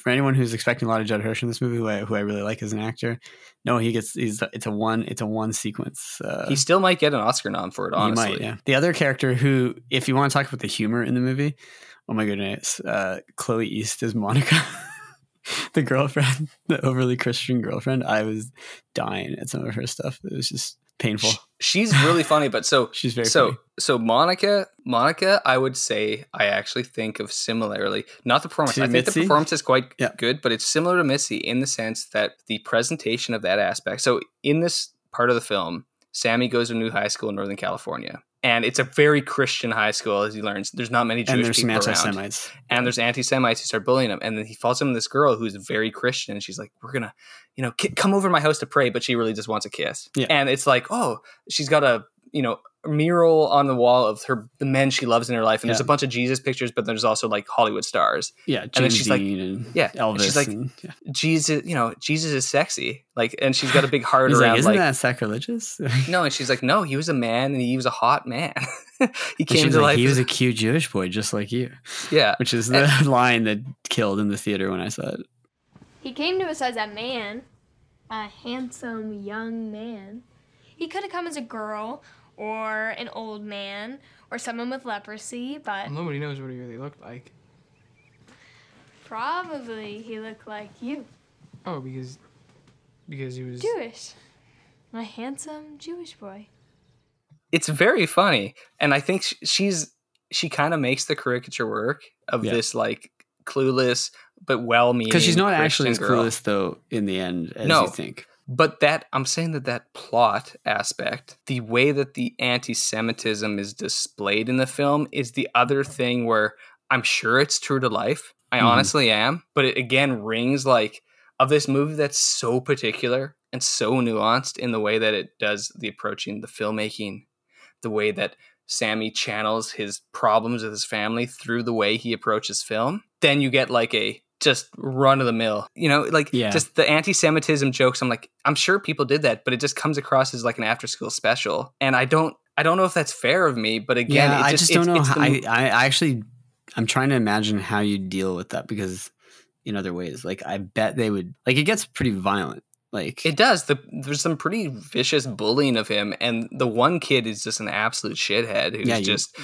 [SPEAKER 3] for anyone who's expecting a lot of Judd Hirsch in this movie, who I, who I really like as an actor. No, he gets he's it's a one it's a one sequence. Uh,
[SPEAKER 4] he still might get an Oscar nom for it. Honestly,
[SPEAKER 3] he might, yeah. The other character who, if you want to talk about the humor in the movie, oh my goodness, uh, Chloe East is Monica, the girlfriend, the overly Christian girlfriend. I was dying at some of her stuff. It was just painful.
[SPEAKER 4] She's really funny. But so
[SPEAKER 3] She's very
[SPEAKER 4] so
[SPEAKER 3] funny.
[SPEAKER 4] so Monica Monica, I would say I actually think of similarly. Not the performance.
[SPEAKER 3] To
[SPEAKER 4] I think
[SPEAKER 3] Mitzi?
[SPEAKER 4] the performance is quite
[SPEAKER 3] Yeah.
[SPEAKER 4] good, but it's similar to Mitzi in the sense that the presentation of that aspect. So in this part of the film, Sammy goes to a new high school in Northern California. And it's a very Christian high school, as he learns. There's not many Jewish
[SPEAKER 3] And there's some
[SPEAKER 4] people around
[SPEAKER 3] anti-Semites.
[SPEAKER 4] and there's anti-Semites who start bullying him, and then he falls in with this girl who's very Christian, and she's like, "We're gonna, you know, ki- come over to my house to pray," but she really just wants a kiss.
[SPEAKER 3] Yeah.
[SPEAKER 4] And it's like, oh, she's got a, you know, mural on the wall of her the men she loves in her life, and there's a bunch of Jesus pictures, but there's also like Hollywood stars.
[SPEAKER 3] Yeah,
[SPEAKER 4] then
[SPEAKER 3] James
[SPEAKER 4] she's like-
[SPEAKER 3] Dean and
[SPEAKER 4] yeah, and
[SPEAKER 3] Elvis.
[SPEAKER 4] she's like-
[SPEAKER 3] and, yeah.
[SPEAKER 4] Jesus, you know, Jesus is sexy, like, and she's got a big heart
[SPEAKER 3] He's
[SPEAKER 4] around,
[SPEAKER 3] like, isn't
[SPEAKER 4] like,
[SPEAKER 3] that sacrilegious?
[SPEAKER 4] no, and she's like, no, he was a man, and he was a hot man. he came to
[SPEAKER 3] like,
[SPEAKER 4] life.
[SPEAKER 3] he was a cute Jewish boy, just like you.
[SPEAKER 4] yeah,
[SPEAKER 3] Which is the line that killed in the theater when I saw it.
[SPEAKER 10] He came to us as a man, a handsome young man. He could have come as a girl or an old man or someone with leprosy, but
[SPEAKER 9] Well, nobody knows what he really looked like.
[SPEAKER 10] probably he looked like you.
[SPEAKER 9] Oh, because because he was
[SPEAKER 10] Jewish. A handsome Jewish boy.
[SPEAKER 4] it's very funny and i think she's she kind of makes the caricature work of
[SPEAKER 3] Yeah.
[SPEAKER 4] this like clueless but well-meaning
[SPEAKER 3] Because she's not actually as
[SPEAKER 4] girl.
[SPEAKER 3] clueless, though, in the end, as
[SPEAKER 4] No.
[SPEAKER 3] you think.
[SPEAKER 4] But that i'm saying that that plot aspect the way that the anti-semitism is displayed in the film is the other thing where i'm sure it's true to life i
[SPEAKER 3] Mhm.
[SPEAKER 4] honestly am but it again rings like of this movie that's so particular and so nuanced in the way that it does the approaching the filmmaking the way that sammy channels his problems with his family through the way he approaches film then you get like a just run of the mill you know like
[SPEAKER 3] Yeah.
[SPEAKER 4] just the anti-semitism jokes i'm like i'm sure people did that but it just comes across as like an after school special and i don't i don't know if that's fair of me but again
[SPEAKER 3] yeah,
[SPEAKER 4] it
[SPEAKER 3] I
[SPEAKER 4] just,
[SPEAKER 3] just don't
[SPEAKER 4] it's-
[SPEAKER 3] know. How,
[SPEAKER 4] the
[SPEAKER 3] I I actually, I'm trying to imagine how you deal with that because in other ways, like I bet they would, like it gets pretty violent. Like
[SPEAKER 4] It does. The, there's some pretty vicious bullying of him, and the one kid is just an absolute shithead who's
[SPEAKER 3] Yeah, you
[SPEAKER 4] just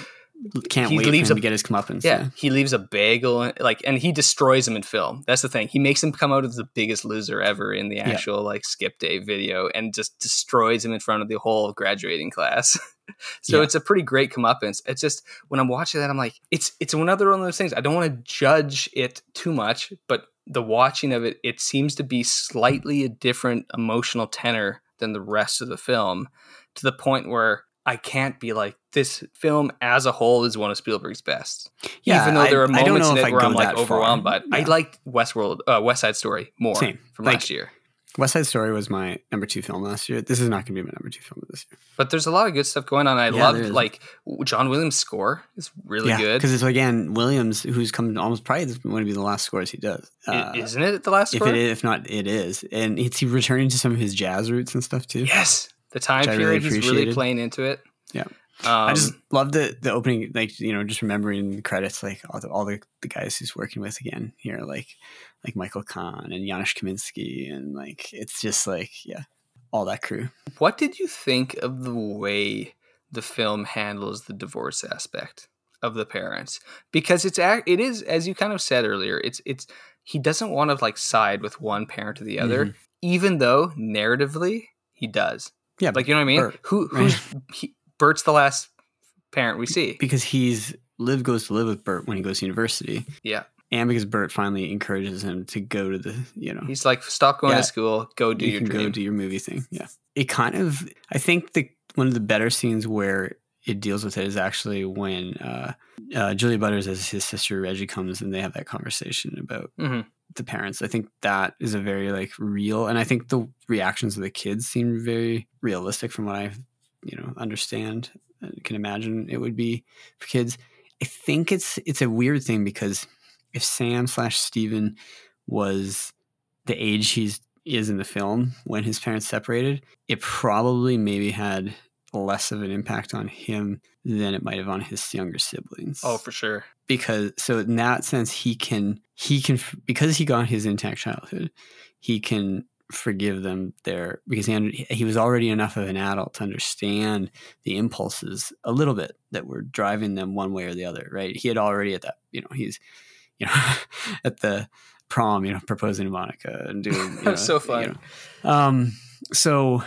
[SPEAKER 3] can't
[SPEAKER 4] he
[SPEAKER 3] wait for
[SPEAKER 4] leaves
[SPEAKER 3] him
[SPEAKER 4] a-
[SPEAKER 3] to get his comeuppance.
[SPEAKER 4] yeah. He leaves a bagel, like, and he destroys him in film. That's the thing. He makes him come out as the biggest loser ever in the
[SPEAKER 3] Yeah.
[SPEAKER 4] actual like skip day video, and just destroys him in front of the whole graduating class. so
[SPEAKER 3] Yeah.
[SPEAKER 4] it's a pretty great comeuppance. It's just when I'm watching that, I'm like, it's it's another one of those things. I don't want to judge it too much, but the watching of it, it seems to be slightly a different emotional tenor than the rest of the film, to the point where I can't be like this film as a whole is one of Spielberg's best.
[SPEAKER 3] Yeah,
[SPEAKER 4] Even though
[SPEAKER 3] I-
[SPEAKER 4] there are
[SPEAKER 3] I don't
[SPEAKER 4] moments
[SPEAKER 3] know
[SPEAKER 4] in
[SPEAKER 3] if
[SPEAKER 4] it where I'm like
[SPEAKER 3] that far.
[SPEAKER 4] overwhelmed, but I
[SPEAKER 3] Yeah.
[SPEAKER 4] liked Westworld, uh, West Side Story more
[SPEAKER 3] Same.
[SPEAKER 4] from
[SPEAKER 3] Like-
[SPEAKER 4] last year.
[SPEAKER 3] West Side Story was my number two film last year. This is not going to be my number two film this year.
[SPEAKER 4] But there's a lot of good stuff going on. I
[SPEAKER 3] Yeah,
[SPEAKER 4] love like John Williams' score is really
[SPEAKER 3] yeah,
[SPEAKER 4] good.
[SPEAKER 3] because it's again Williams, who's come almost probably this going to be the last scores he does. Uh,
[SPEAKER 4] Isn't it the last
[SPEAKER 3] if
[SPEAKER 4] score?
[SPEAKER 3] it is, if not, it is, and it's he returning to some of his jazz roots and stuff too.
[SPEAKER 4] Yes, the time
[SPEAKER 3] I really
[SPEAKER 4] period he's really playing into it.
[SPEAKER 3] Yeah.
[SPEAKER 4] Um,
[SPEAKER 3] I just love the the opening, like you know, just remembering the credits, like all the all the, the guys he's working with again here, like like Michael Kahn and Janusz Kaminski, and like it's just like yeah, all that crew.
[SPEAKER 4] what did you think of the way the film handles the divorce aspect of the parents? Because it's it is as you kind of said earlier, it's it's he doesn't want to like side with one parent or the other,
[SPEAKER 3] Mhm.
[SPEAKER 4] even though narratively he does.
[SPEAKER 3] Yeah,
[SPEAKER 4] Like you know what I mean?
[SPEAKER 3] Bert,
[SPEAKER 4] Who
[SPEAKER 3] right?
[SPEAKER 4] who's he, Bert's the last parent we see.
[SPEAKER 3] because he's Liv goes to live with Bert when he goes to university,
[SPEAKER 4] Yeah.
[SPEAKER 3] and because Bert finally encourages him to go to the you know
[SPEAKER 4] He's like, stop going
[SPEAKER 3] Yeah.
[SPEAKER 4] to school, go do
[SPEAKER 3] you
[SPEAKER 4] your dream.
[SPEAKER 3] go do your movie thing. Yeah, it kind of I think the one of the better scenes where it deals with it is actually when uh, uh, Julia Butters as his sister Reggie comes and they have that conversation about
[SPEAKER 4] Mhm.
[SPEAKER 3] The parents. I think that is a very like real, and I think the reactions of the kids seem very realistic from what I you know understand and can imagine it would be for kids. I think it's it's a weird thing because if Sam slash Steven was the age he's is in the film when his parents separated, it probably maybe had less of an impact on him than it might have on his younger siblings.
[SPEAKER 4] Oh, for sure.
[SPEAKER 3] because so in that sense he can he can because he got his intact childhood he can forgive them their because he, he was already enough of an adult to understand the impulses a little bit that were driving them one way or the other right he had already at that you know he's you know at the prom you know proposing to monica and doing you know,
[SPEAKER 4] so
[SPEAKER 3] you
[SPEAKER 4] fun.
[SPEAKER 3] know. um so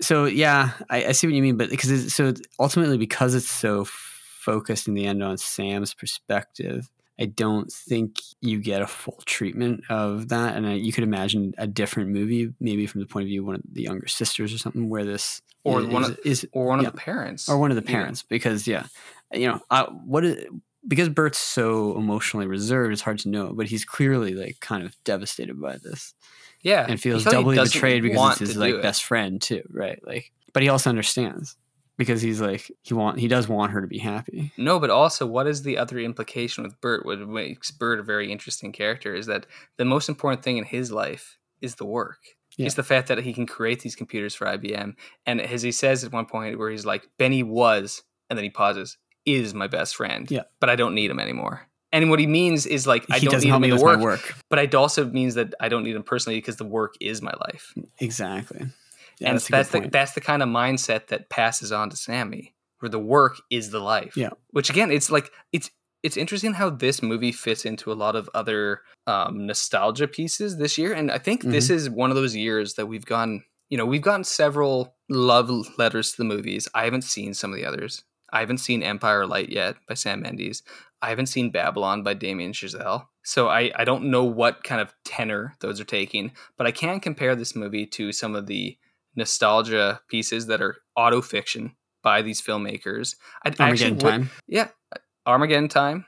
[SPEAKER 3] so yeah I, I see what you mean but because it's, so ultimately because it's so focused in the end on sam's perspective i don't think you get a full treatment of that and I, you could imagine a different movie maybe from the point of view of one of the younger sisters or something where this
[SPEAKER 4] Or
[SPEAKER 3] is,
[SPEAKER 4] one of-
[SPEAKER 3] is
[SPEAKER 4] Or one
[SPEAKER 3] yeah.
[SPEAKER 4] of the parents.
[SPEAKER 3] or one of the
[SPEAKER 4] Yeah.
[SPEAKER 3] parents because yeah you know I, what is because bert's so emotionally reserved it's hard to know but he's clearly like kind of devastated by this
[SPEAKER 4] Yeah.
[SPEAKER 3] and feels doubly betrayed because it's his like
[SPEAKER 4] it.
[SPEAKER 3] best friend too right like but he also understands because he's like he want he does want her to be happy
[SPEAKER 4] No, but also, what is the other implication with Bert? What makes Bert a very interesting character is that the most important thing in his life is the work.
[SPEAKER 3] Yeah.
[SPEAKER 4] It's the fact that he can create these computers for IBM. And as he says at one point, where he's like, Benny was, and then he pauses, is my best friend.
[SPEAKER 3] Yeah.
[SPEAKER 4] But I don't need him anymore. And what he means is like, I
[SPEAKER 3] he
[SPEAKER 4] don't need him in the work,
[SPEAKER 3] work
[SPEAKER 4] but it also means that I don't need him personally because the work is my life.
[SPEAKER 3] exactly yeah,
[SPEAKER 4] and
[SPEAKER 3] that's,
[SPEAKER 4] that's, the
[SPEAKER 3] point.
[SPEAKER 4] that's the kind of mindset that passes on to Sammy, where the work is the life.
[SPEAKER 3] Yeah.
[SPEAKER 4] Which again, it's like it's it's interesting how this movie fits into a lot of other um, nostalgia pieces this year, and I think this
[SPEAKER 3] Mm-hmm.
[SPEAKER 4] is one of those years that we've gone. You know, we've gotten several love letters to the movies. I haven't seen some of the others. I haven't seen Empire Light yet by Sam Mendes. I haven't seen Babylon by Damien Chazelle. So I, I don't know what kind of tenor those are taking, but I can compare this movie to some of the nostalgia pieces that are auto fiction by these filmmakers. I
[SPEAKER 3] Armageddon
[SPEAKER 4] would-
[SPEAKER 3] Time.
[SPEAKER 4] yeah, Armageddon Time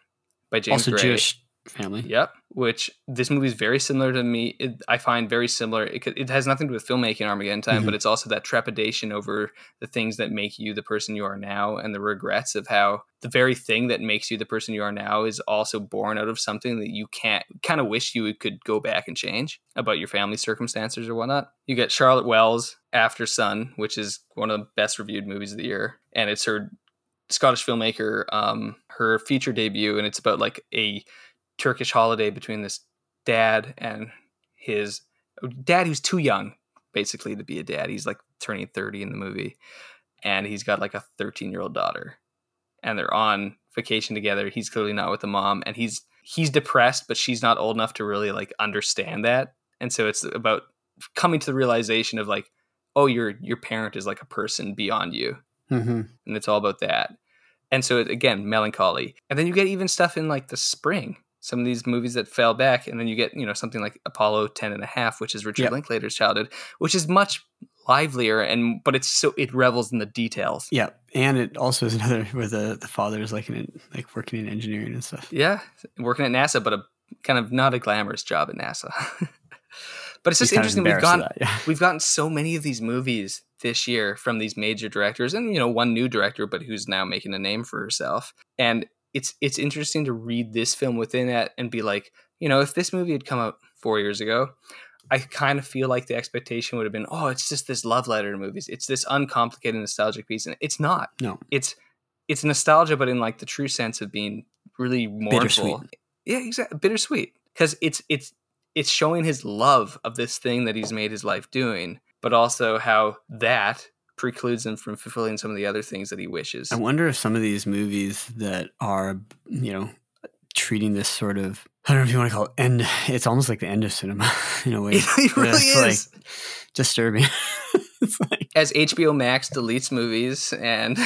[SPEAKER 4] by James
[SPEAKER 3] also
[SPEAKER 4] Gray.
[SPEAKER 3] jewish family
[SPEAKER 4] Yep, which this movie is very similar to me. It, I find very similar. It, it has nothing to do with filmmaking Armageddon Time,
[SPEAKER 3] Mhm.
[SPEAKER 4] but it's also that trepidation over the things that make you the person you are now and the regrets of how the very thing that makes you the person you are now is also born out of something that you can't kind of wish you could go back and change about your family circumstances or whatnot. You get Charlotte Wells Aftersun, which is one of the best reviewed movies of the year, and it's her Scottish filmmaker, um, her feature debut, and it's about like a Turkish holiday between this dad and his dad, who's too young basically to be a dad. He's like turning 30 in the movie, and he's got like a 13 year old daughter, and they're on vacation together. He's clearly not with the mom, and he's he's depressed, but she's not old enough to really like understand that, and so it's about coming to the realization of like, oh, your your parent is like a person beyond you,
[SPEAKER 3] mm-hmm.
[SPEAKER 4] and it's all about that. And so it, again, melancholy. And then you get even stuff in like the spring. Some of these movies that fell back, and then you get, you know, something like Apollo 10 and a half, which is Richard
[SPEAKER 3] Yep.
[SPEAKER 4] Linklater's childhood, which is much livelier and but it's so it revels in the details.
[SPEAKER 3] yeah and it also is another where the the father is like in like working in engineering and stuff
[SPEAKER 4] Yeah. Working at NASA, but a kind of not a glamorous job at NASA. but it's just interesting. We've gotten
[SPEAKER 3] that, yeah.
[SPEAKER 4] we've gotten so many of these movies this year from these major directors and you know one new director but who's now making a name for herself and it's it's interesting to read this film within it and be like you know if this movie had come out four years ago i kind of feel like the expectation would have been oh it's just this love letter to movies. It's this uncomplicated nostalgic piece. And it's not.
[SPEAKER 3] No.
[SPEAKER 4] It's it's nostalgia but in like the true sense of being really mournful. Yeah exactly bittersweet. Because it's it's it's showing his love of this thing that he's made his life doing but also how that precludes him from fulfilling some of the other things that he wishes
[SPEAKER 3] I wonder if some of these movies that are, you know, treating this sort of I don't know if you want to call it end. It's almost like the end of cinema in a way.
[SPEAKER 4] It- really
[SPEAKER 3] it's,
[SPEAKER 4] is.
[SPEAKER 3] like disturbing. like
[SPEAKER 4] as HBO Max deletes movies and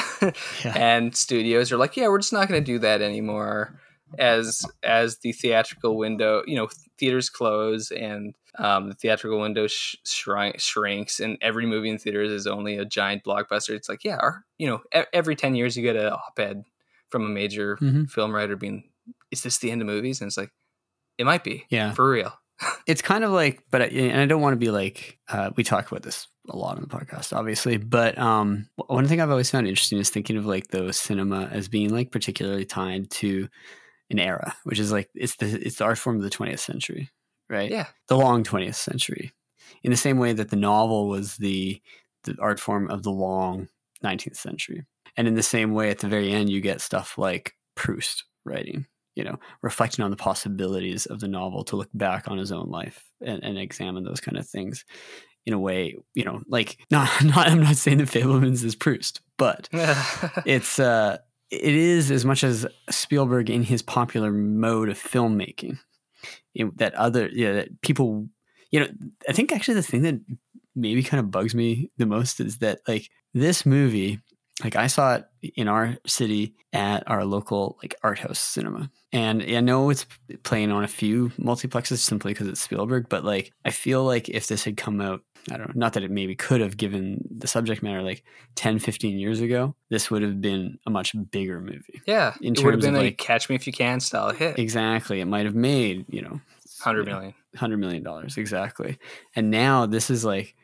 [SPEAKER 3] Yeah.
[SPEAKER 4] and studios are like, yeah, we're just not going to do that anymore. As as the theatrical window, you know, theaters close and um, the theatrical window sh- shrink, shrinks, and every movie in theaters is only a giant blockbuster. It's like, yeah, our, you know, e- every ten years you get an op-ed from a major
[SPEAKER 3] Mhm.
[SPEAKER 4] film writer being, "Is this the end of movies?" And it's like, it might be,
[SPEAKER 3] Yeah.
[SPEAKER 4] for real.
[SPEAKER 3] it's kind of like, but I, and I don't want to be like uh, we talk about this a lot on the podcast, obviously. But um, one thing I've always found interesting is thinking of like the cinema as being like particularly tied to an era, which is like it's the it's the art form of the 20th century, right?
[SPEAKER 4] Yeah.
[SPEAKER 3] the long 20th century. In the same way that the novel was the the art form of the long 19th century. And in the same way, at the very end, you get stuff like Proust writing, you know, reflecting on the possibilities of the novel to look back on his own life and, and examine those kind of things in a way, you know, like not, not I'm not saying that Fabelmans is Proust, but it's uh it is as much as Spielberg in his popular mode of filmmaking that other yeah that people you know I think actually the thing that maybe kind of bugs me the most is that like this movie like I saw it in our city at our local like art house cinema. And I know it's playing on a few multiplexes simply because it's Spielberg, but like I feel like if this had come out, I don't know, not that it maybe could have given the subject matter like 10, 15 years ago, this would have been a much bigger movie.
[SPEAKER 4] Yeah.
[SPEAKER 3] In
[SPEAKER 4] it would have been a
[SPEAKER 3] like-
[SPEAKER 4] catch me if you can style hit.
[SPEAKER 3] Exactly. It might have made, you know,
[SPEAKER 4] 100
[SPEAKER 3] you know,
[SPEAKER 4] million.
[SPEAKER 3] hundred million dollars exactly. And now this is like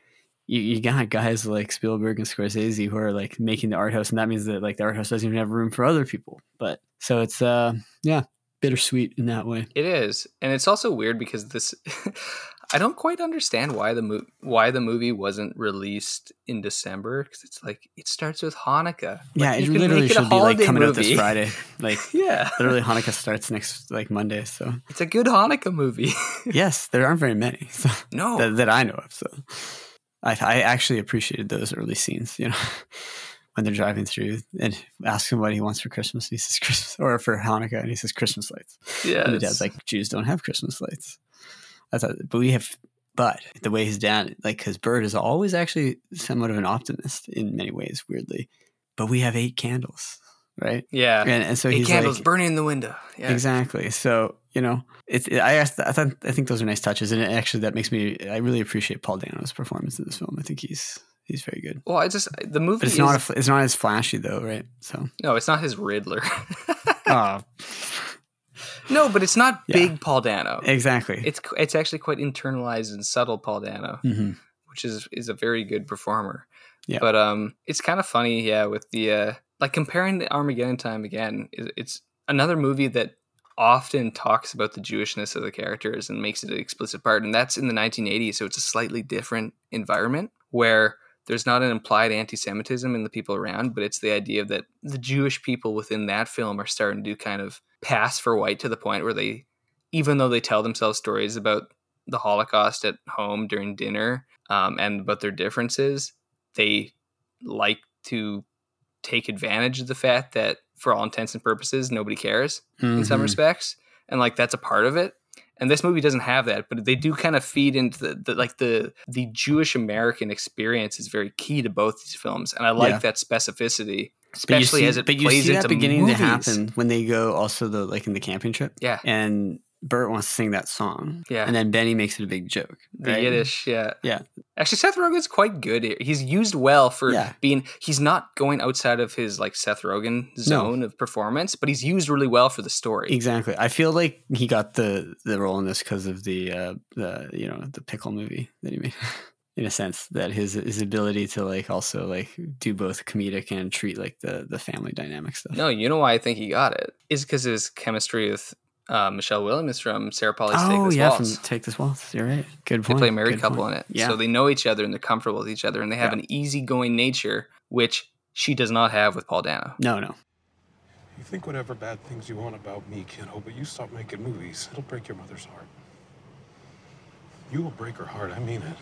[SPEAKER 3] you, you got guys like Spielberg and Scorsese who are like making the art house, and that means that like the art house doesn't even have room for other people. But so it's uh yeah bittersweet in that way.
[SPEAKER 4] It is, and it's also weird because this. I don't quite understand why the mo- why the movie wasn't released in December because it's like it starts with Hanukkah. Like,
[SPEAKER 3] yeah, it literally
[SPEAKER 4] make it
[SPEAKER 3] should be like coming out this. Friday. Like
[SPEAKER 4] Yeah,
[SPEAKER 3] literally Hanukkah starts next like Monday. So
[SPEAKER 4] it's a good Hanukkah movie.
[SPEAKER 3] yes, there aren't very many so,
[SPEAKER 4] no,
[SPEAKER 3] that, that I know of. So I, I actually appreciated those early scenes. You know. When they're driving through and ask him what he wants for Christmas, he says Christmas, or for Hanukkah, and he says Christmas lights.
[SPEAKER 4] yeah,
[SPEAKER 3] And the dad's like, Jews don't have Christmas lights. I thought, but we have, but the way his dad, like, because Bert is always actually somewhat of an optimist in many ways, weirdly. But we have eight candles, right?
[SPEAKER 4] yeah,
[SPEAKER 3] And, and so
[SPEAKER 4] eight
[SPEAKER 3] he's
[SPEAKER 4] candles
[SPEAKER 3] like,
[SPEAKER 4] burning in the window. Yeah,
[SPEAKER 3] exactly. So you know, it's. It, I asked, I thought, I think those are nice touches, and it actually that makes me. I really appreciate Paul Dano's performance in this film. I think he's he's very good.
[SPEAKER 4] Well, I just the movie
[SPEAKER 3] But it's
[SPEAKER 4] is
[SPEAKER 3] not. A, it's not as flashy though, right? So.
[SPEAKER 4] no, it's not his Riddler.
[SPEAKER 3] Oh,
[SPEAKER 4] no, but it's not
[SPEAKER 3] Yeah.
[SPEAKER 4] big Paul Dano.
[SPEAKER 3] exactly.
[SPEAKER 4] It's it's actually quite internalized and subtle Paul Dano.
[SPEAKER 3] hmm
[SPEAKER 4] which is is a very good performer.
[SPEAKER 3] Yeah.
[SPEAKER 4] But um, it's kind of funny, yeah, with the uh, like comparing to Armageddon Time again. It's another movie that often talks about the Jewishness of the characters and makes it an explicit part, and that's in the 1980s, so it's a slightly different environment where there's not an implied anti-Semitism in the people around, but it's the idea that the Jewish people within that film are starting to kind of pass for white to the point where they, even though they tell themselves stories about the Holocaust at home during dinner um, and about their differences, they like to take advantage of the fact that, for all intents and purposes, nobody cares in some
[SPEAKER 3] Mhm.
[SPEAKER 4] respects, and like that's a part of it. And this movie doesn't have that, but they do kind of feed into the, the like the the Jewish American experience is very key to both these films, and I like
[SPEAKER 3] Yeah.
[SPEAKER 4] that specificity, especially
[SPEAKER 3] see-
[SPEAKER 4] as it
[SPEAKER 3] but you see
[SPEAKER 4] into
[SPEAKER 3] that beginning
[SPEAKER 4] movies.
[SPEAKER 3] to happen when they go also the like in the camping trip
[SPEAKER 4] Yeah,
[SPEAKER 3] and Bert wants to sing that song
[SPEAKER 4] Yeah.
[SPEAKER 3] and then Benny makes it a big joke
[SPEAKER 4] the? Yiddish, yeah,
[SPEAKER 3] Yeah.
[SPEAKER 4] Actually, Seth Rogen's quite good here. He's used well for
[SPEAKER 3] Yeah.
[SPEAKER 4] being. He's not going outside of his like Seth Rogen zone of performance, but he's used really well for the story.
[SPEAKER 3] exactly I feel like he got the the role in this because of the uh the you know the pickle movie that he made in a sense that his his ability to like also like do both comedic and treat like the the family dynamic stuff
[SPEAKER 4] No, you know why I think he got it is because his chemistry with uh, Michelle Williams from Sarah Polley's Take
[SPEAKER 3] oh
[SPEAKER 4] This
[SPEAKER 3] yeah
[SPEAKER 4] Waltz.
[SPEAKER 3] from Take This Waltz you're right good point.
[SPEAKER 4] They play a married
[SPEAKER 3] good
[SPEAKER 4] couple
[SPEAKER 3] point.
[SPEAKER 4] in it,
[SPEAKER 3] yeah
[SPEAKER 4] so they know each other and they're comfortable with each other, and they have
[SPEAKER 3] Yeah.
[SPEAKER 4] an easygoing nature which she does not have with Paul Dano.
[SPEAKER 3] no no
[SPEAKER 11] You think whatever bad things you want about me, kiddo, but you stop making movies, it'll break your mother's heart. You will break her heart, I mean it.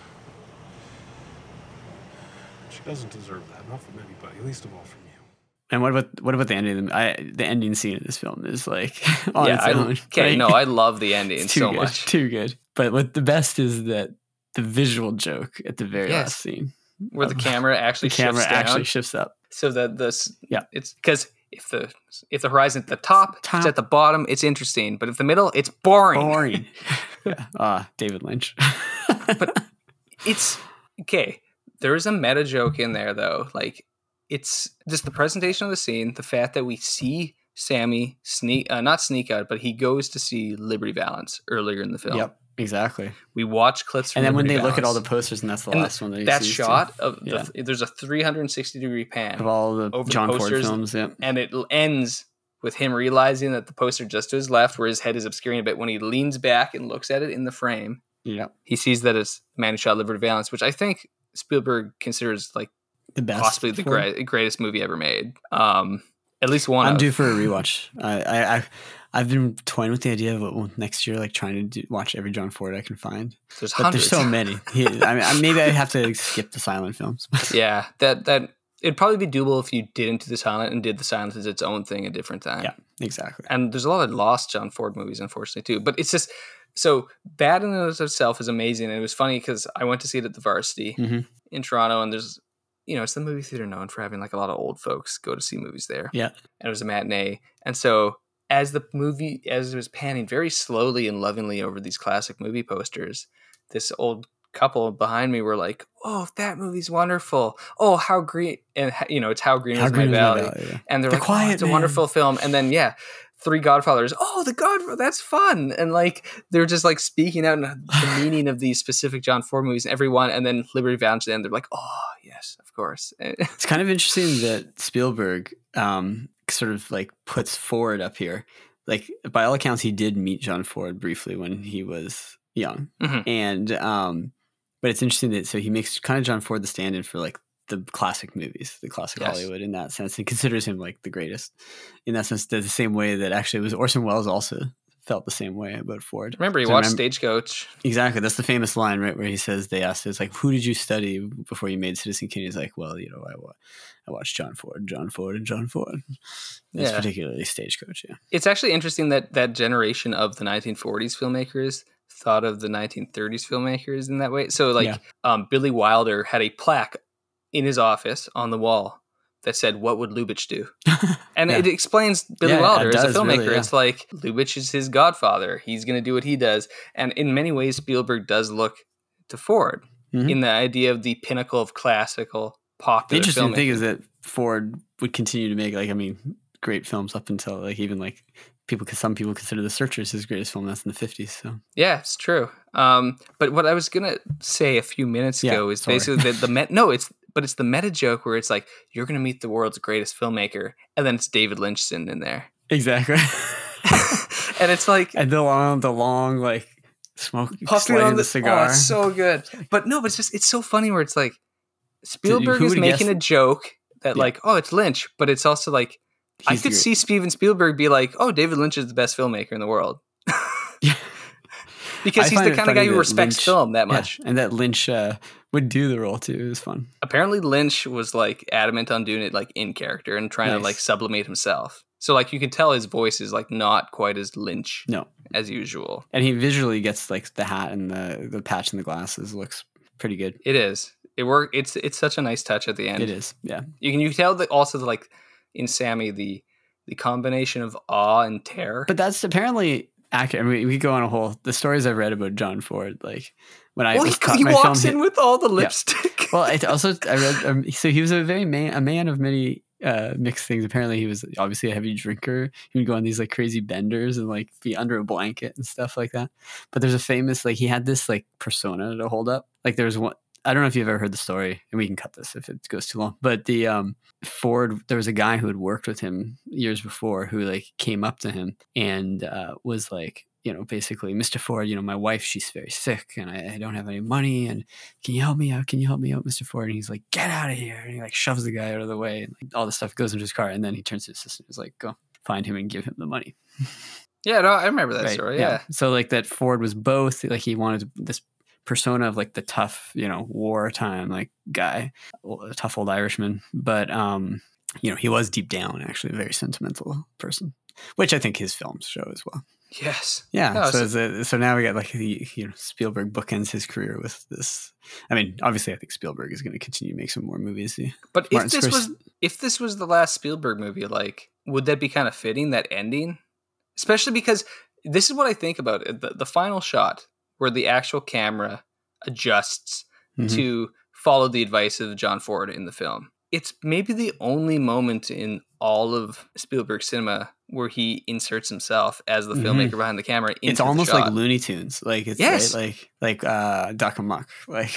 [SPEAKER 11] She doesn't deserve that, not from anybody, least of all from you.
[SPEAKER 3] And what about what about the ending the, I, the ending scene of this film is like on
[SPEAKER 4] yeah,
[SPEAKER 3] its
[SPEAKER 4] I,
[SPEAKER 3] own
[SPEAKER 4] okay,
[SPEAKER 3] right?
[SPEAKER 4] no, I love the ending
[SPEAKER 3] too
[SPEAKER 4] so
[SPEAKER 3] good,
[SPEAKER 4] much.
[SPEAKER 3] Too good. But what the best is that the visual joke at the very
[SPEAKER 4] Yes.
[SPEAKER 3] last scene.
[SPEAKER 4] Where the camera actually
[SPEAKER 3] the camera
[SPEAKER 4] shifts
[SPEAKER 3] actually shifts up.
[SPEAKER 4] so that this
[SPEAKER 3] Yeah.
[SPEAKER 4] it's because if the if the horizon at the top,
[SPEAKER 3] Top.
[SPEAKER 4] it's at the bottom it's interesting but if the middle it's boring
[SPEAKER 3] Boring. yeah. Ah, David Lynch.
[SPEAKER 4] But it's okay there is a meta joke in there though like it's just the presentation of the scene the fact that we see sammy sneak uh, not sneak out but he goes to see liberty valance earlier in the film
[SPEAKER 3] Yep, exactly.
[SPEAKER 4] we watch clips from
[SPEAKER 3] And then when they
[SPEAKER 4] Liberty
[SPEAKER 3] look at all the posters, and that's the
[SPEAKER 4] and
[SPEAKER 3] last one that
[SPEAKER 4] that
[SPEAKER 3] sees, too.
[SPEAKER 4] shot of
[SPEAKER 3] Yeah.
[SPEAKER 4] the, there's a 360 degree pan
[SPEAKER 3] of all the
[SPEAKER 4] over the
[SPEAKER 3] John Ford
[SPEAKER 4] posters.
[SPEAKER 3] films. Yeah.
[SPEAKER 4] and it ends with him realizing that the poster just to his left, where his head is obscuring a bit, when he leans back and looks at it in the frame,
[SPEAKER 3] Yeah.
[SPEAKER 4] he sees that it's the man who shot Liberty Valance, which I think Spielberg considers like
[SPEAKER 3] The best
[SPEAKER 4] possibly the great, greatest movie ever made. Um, at least one.
[SPEAKER 3] I'm
[SPEAKER 4] of.
[SPEAKER 3] due for a rewatch. I, I, I I've been toying with the idea of well, next year, like trying to do, watch every John Ford I can find.
[SPEAKER 4] There's
[SPEAKER 3] but there's so many. He, I mean, maybe I have to skip the silent films.
[SPEAKER 4] yeah, that that it'd probably be doable if you didn't do the silent and did the silent as its own thing a different time.
[SPEAKER 3] yeah, exactly.
[SPEAKER 4] and there's a lot of lost John Ford movies, unfortunately, too. But it's just so bad in and of itself is amazing. And it was funny because I went to see it at the Varsity
[SPEAKER 3] Mhm.
[SPEAKER 4] in Toronto, and there's you know it's the movie theater known for having like a lot of old folks go to see movies there.
[SPEAKER 3] Yeah.
[SPEAKER 4] and it was a matinee, and so as the movie as it was panning very slowly and lovingly over these classic movie posters, this old couple behind me were like, "Oh, that movie's wonderful! Oh, how green!" And you know, it's how green
[SPEAKER 3] How
[SPEAKER 4] is
[SPEAKER 3] Green
[SPEAKER 4] my valley,
[SPEAKER 3] Valley, yeah.
[SPEAKER 4] and they're
[SPEAKER 3] The
[SPEAKER 4] like, oh,
[SPEAKER 3] Quiet
[SPEAKER 4] "Oh, it's a wonderful film." And then yeah, three Godfathers. Oh, the Godfather, that's fun. And like they're just like speaking out the meaning of these specific John Ford movies, and everyone, and then Liberty Valance. And they're like, "Oh, yes, of course."
[SPEAKER 3] It's kind of interesting that Spielberg um, sort of like puts Ford up here. Like by all accounts, he did meet John Ford briefly when he was young,
[SPEAKER 4] Mhm.
[SPEAKER 3] and um, but it's interesting that so he makes kind of John Ford the stand-in for like the classic movies, the classic
[SPEAKER 4] Yes.
[SPEAKER 3] Hollywood in that sense, and considers him like the greatest in that sense. The same way that actually it was Orson Welles also felt the same way about Ford.
[SPEAKER 4] Remember, he
[SPEAKER 3] So
[SPEAKER 4] watched
[SPEAKER 3] remember-
[SPEAKER 4] Stagecoach.
[SPEAKER 3] Exactly. That's the famous line, right? Where he says, they asked, it's like, who did you study before you made Citizen Kane? He's like, well, you know, I, I watched John Ford, John Ford, and John Ford. It's
[SPEAKER 4] Yeah.
[SPEAKER 3] particularly Stagecoach, yeah.
[SPEAKER 4] It's actually interesting that that generation of the 1940s filmmakers thought of the 1930s filmmakers in that way. So, like,
[SPEAKER 3] Yeah.
[SPEAKER 4] um, Billy Wilder had a plaque in his office on the wall that said, "What would Lubitsch do?" And
[SPEAKER 3] Yeah.
[SPEAKER 4] it explains Billy
[SPEAKER 3] Yeah,
[SPEAKER 4] Wilder as a filmmaker.
[SPEAKER 3] really, yeah.
[SPEAKER 4] It's like Lubitsch is his godfather. He's going to do what he does. And in many ways, Spielberg does look to Ford
[SPEAKER 3] Mhm.
[SPEAKER 4] in the idea of the pinnacle of classical
[SPEAKER 3] The
[SPEAKER 4] popular
[SPEAKER 3] interesting thing
[SPEAKER 4] filmmaking.
[SPEAKER 3] is that Ford would continue to make, like, I mean, great films up until, like, even like people, because some people consider The Searchers his greatest film. That's in the 50s. So,
[SPEAKER 4] Yeah, it's true. Um, but what I was gonna say a few minutes
[SPEAKER 3] Yeah,
[SPEAKER 4] ago is
[SPEAKER 3] sorry.
[SPEAKER 4] basically the, the met. No, it's but it's the meta joke where it's like you're gonna meet the world's greatest filmmaker, and then it's David Lynch sitting in there,
[SPEAKER 3] exactly.
[SPEAKER 4] and it's like
[SPEAKER 3] and the long, the long, like, smoke,
[SPEAKER 4] puffing on
[SPEAKER 3] the
[SPEAKER 4] the
[SPEAKER 3] cigar.
[SPEAKER 4] Oh, it's so good. But no, but it's just it's so funny where it's like Spielberg is making
[SPEAKER 3] guessed-
[SPEAKER 4] a joke that
[SPEAKER 3] Yeah.
[SPEAKER 4] like oh it's Lynch, but it's also like I
[SPEAKER 3] He's the
[SPEAKER 4] could see Steven Spielberg be like oh David Lynch is the best filmmaker in the world.
[SPEAKER 3] Yeah.
[SPEAKER 4] Because
[SPEAKER 3] I
[SPEAKER 4] he's the kind of guy who respects
[SPEAKER 3] Lynch-
[SPEAKER 4] film that
[SPEAKER 3] yeah,
[SPEAKER 4] much.
[SPEAKER 3] and that Lynch uh, would do the role too. It was fun.
[SPEAKER 4] apparently Lynch was like adamant on doing it like in character and trying to like sublimate himself. So like you can tell his voice is like not quite as Lynch
[SPEAKER 3] No,
[SPEAKER 4] as usual.
[SPEAKER 3] and he visually gets like the hat and the the patch and the glasses looks pretty good.
[SPEAKER 4] It is. It work. It's it's such a nice touch at the end.
[SPEAKER 3] It is, yeah.
[SPEAKER 4] You can you can tell that also like in Sammy the the combination of awe and terror.
[SPEAKER 3] But that's apparently accurate. I mean, we could go on a whole the stories I've read about John Ford. Like when I
[SPEAKER 4] well,
[SPEAKER 3] was
[SPEAKER 4] he,
[SPEAKER 3] caught
[SPEAKER 4] he
[SPEAKER 3] my
[SPEAKER 4] walks in
[SPEAKER 3] hit-
[SPEAKER 4] with all the lipstick.
[SPEAKER 3] well, it also I read um, so he was a very man a man of many uh mixed things. Apparently, he was obviously a heavy drinker. He would go on these like crazy benders and like be under a blanket and stuff like that. But there's a famous like he had this like persona to hold up. Like there's one. I don't know if you've ever heard the story, and we can cut this if it goes too long. But the um, Ford, there was a guy who had worked with him years before who like came up to him and uh, was like, you know, basically, Mr. Ford, you know, my wife, she's very sick and I, I don't have any money. And can you help me out? Can you help me out, Mr. Ford? And he's like, get out of here. And he like shoves the guy out of the way and like, all this stuff goes into his car. And then he turns to his assistant. He's like, go find him and give him the money.
[SPEAKER 4] yeah, no, I remember that
[SPEAKER 3] Right,
[SPEAKER 4] story. Yeah.
[SPEAKER 3] So like that Ford was both like he wanted this persona of like the tough, you know, wartime like guy, a tough old Irishman, but um, you know, he was deep down actually a very sentimental person, which I think his films show as well.
[SPEAKER 4] Yes.
[SPEAKER 3] Yeah.
[SPEAKER 4] No,
[SPEAKER 3] so
[SPEAKER 4] so-
[SPEAKER 3] a, so now we got like the you know Spielberg bookends his career with this. I mean, obviously, I think Spielberg is going to continue to make some more movies.
[SPEAKER 4] But if this
[SPEAKER 3] Scorsese-
[SPEAKER 4] was if this was the last Spielberg movie, like, would that be kind of fitting that ending? Especially because this is what I think about it. The, the final shot where the actual camera adjusts
[SPEAKER 3] Mhm.
[SPEAKER 4] to follow the advice of John Ford in the film. It's maybe the only moment in all of Spielberg cinema where he inserts himself as the
[SPEAKER 3] Mhm.
[SPEAKER 4] filmmaker behind the camera. Into
[SPEAKER 3] it's almost like Looney Tunes, like it's
[SPEAKER 4] Yes.
[SPEAKER 3] right, like like uh, Duck Amuck, like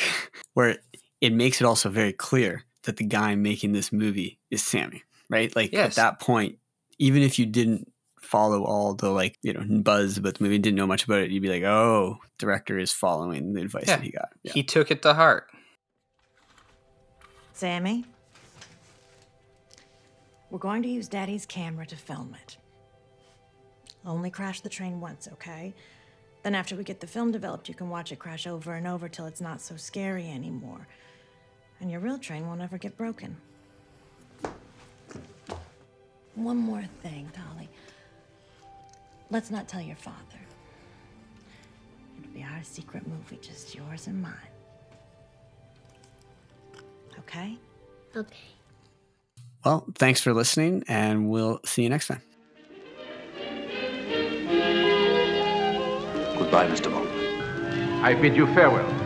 [SPEAKER 3] where it makes it also very clear that the guy making this movie is Sammy, right? Like
[SPEAKER 4] Yes.
[SPEAKER 3] at that point, even if you didn't follow all the like you know buzz about the movie, didn't know much about it, you'd be like, oh, director is following the advice
[SPEAKER 4] Yeah.
[SPEAKER 3] that he got. Yeah.
[SPEAKER 4] He took it to heart.
[SPEAKER 8] Sammy,
[SPEAKER 12] We're going to use Daddy's camera to film it. Only crash the train once, okay? Then, after we get the film developed, you can watch it crash over and over till it's not so scary anymore. And your real train won't ever get broken. One more thing, Dolly. Let's not tell your father. It'll be our secret movie, just yours and mine. Okay?
[SPEAKER 7] Okay.
[SPEAKER 3] Well, thanks for listening, and we'll see you next time.
[SPEAKER 13] Goodbye, Mr. Bond.
[SPEAKER 14] I bid you farewell.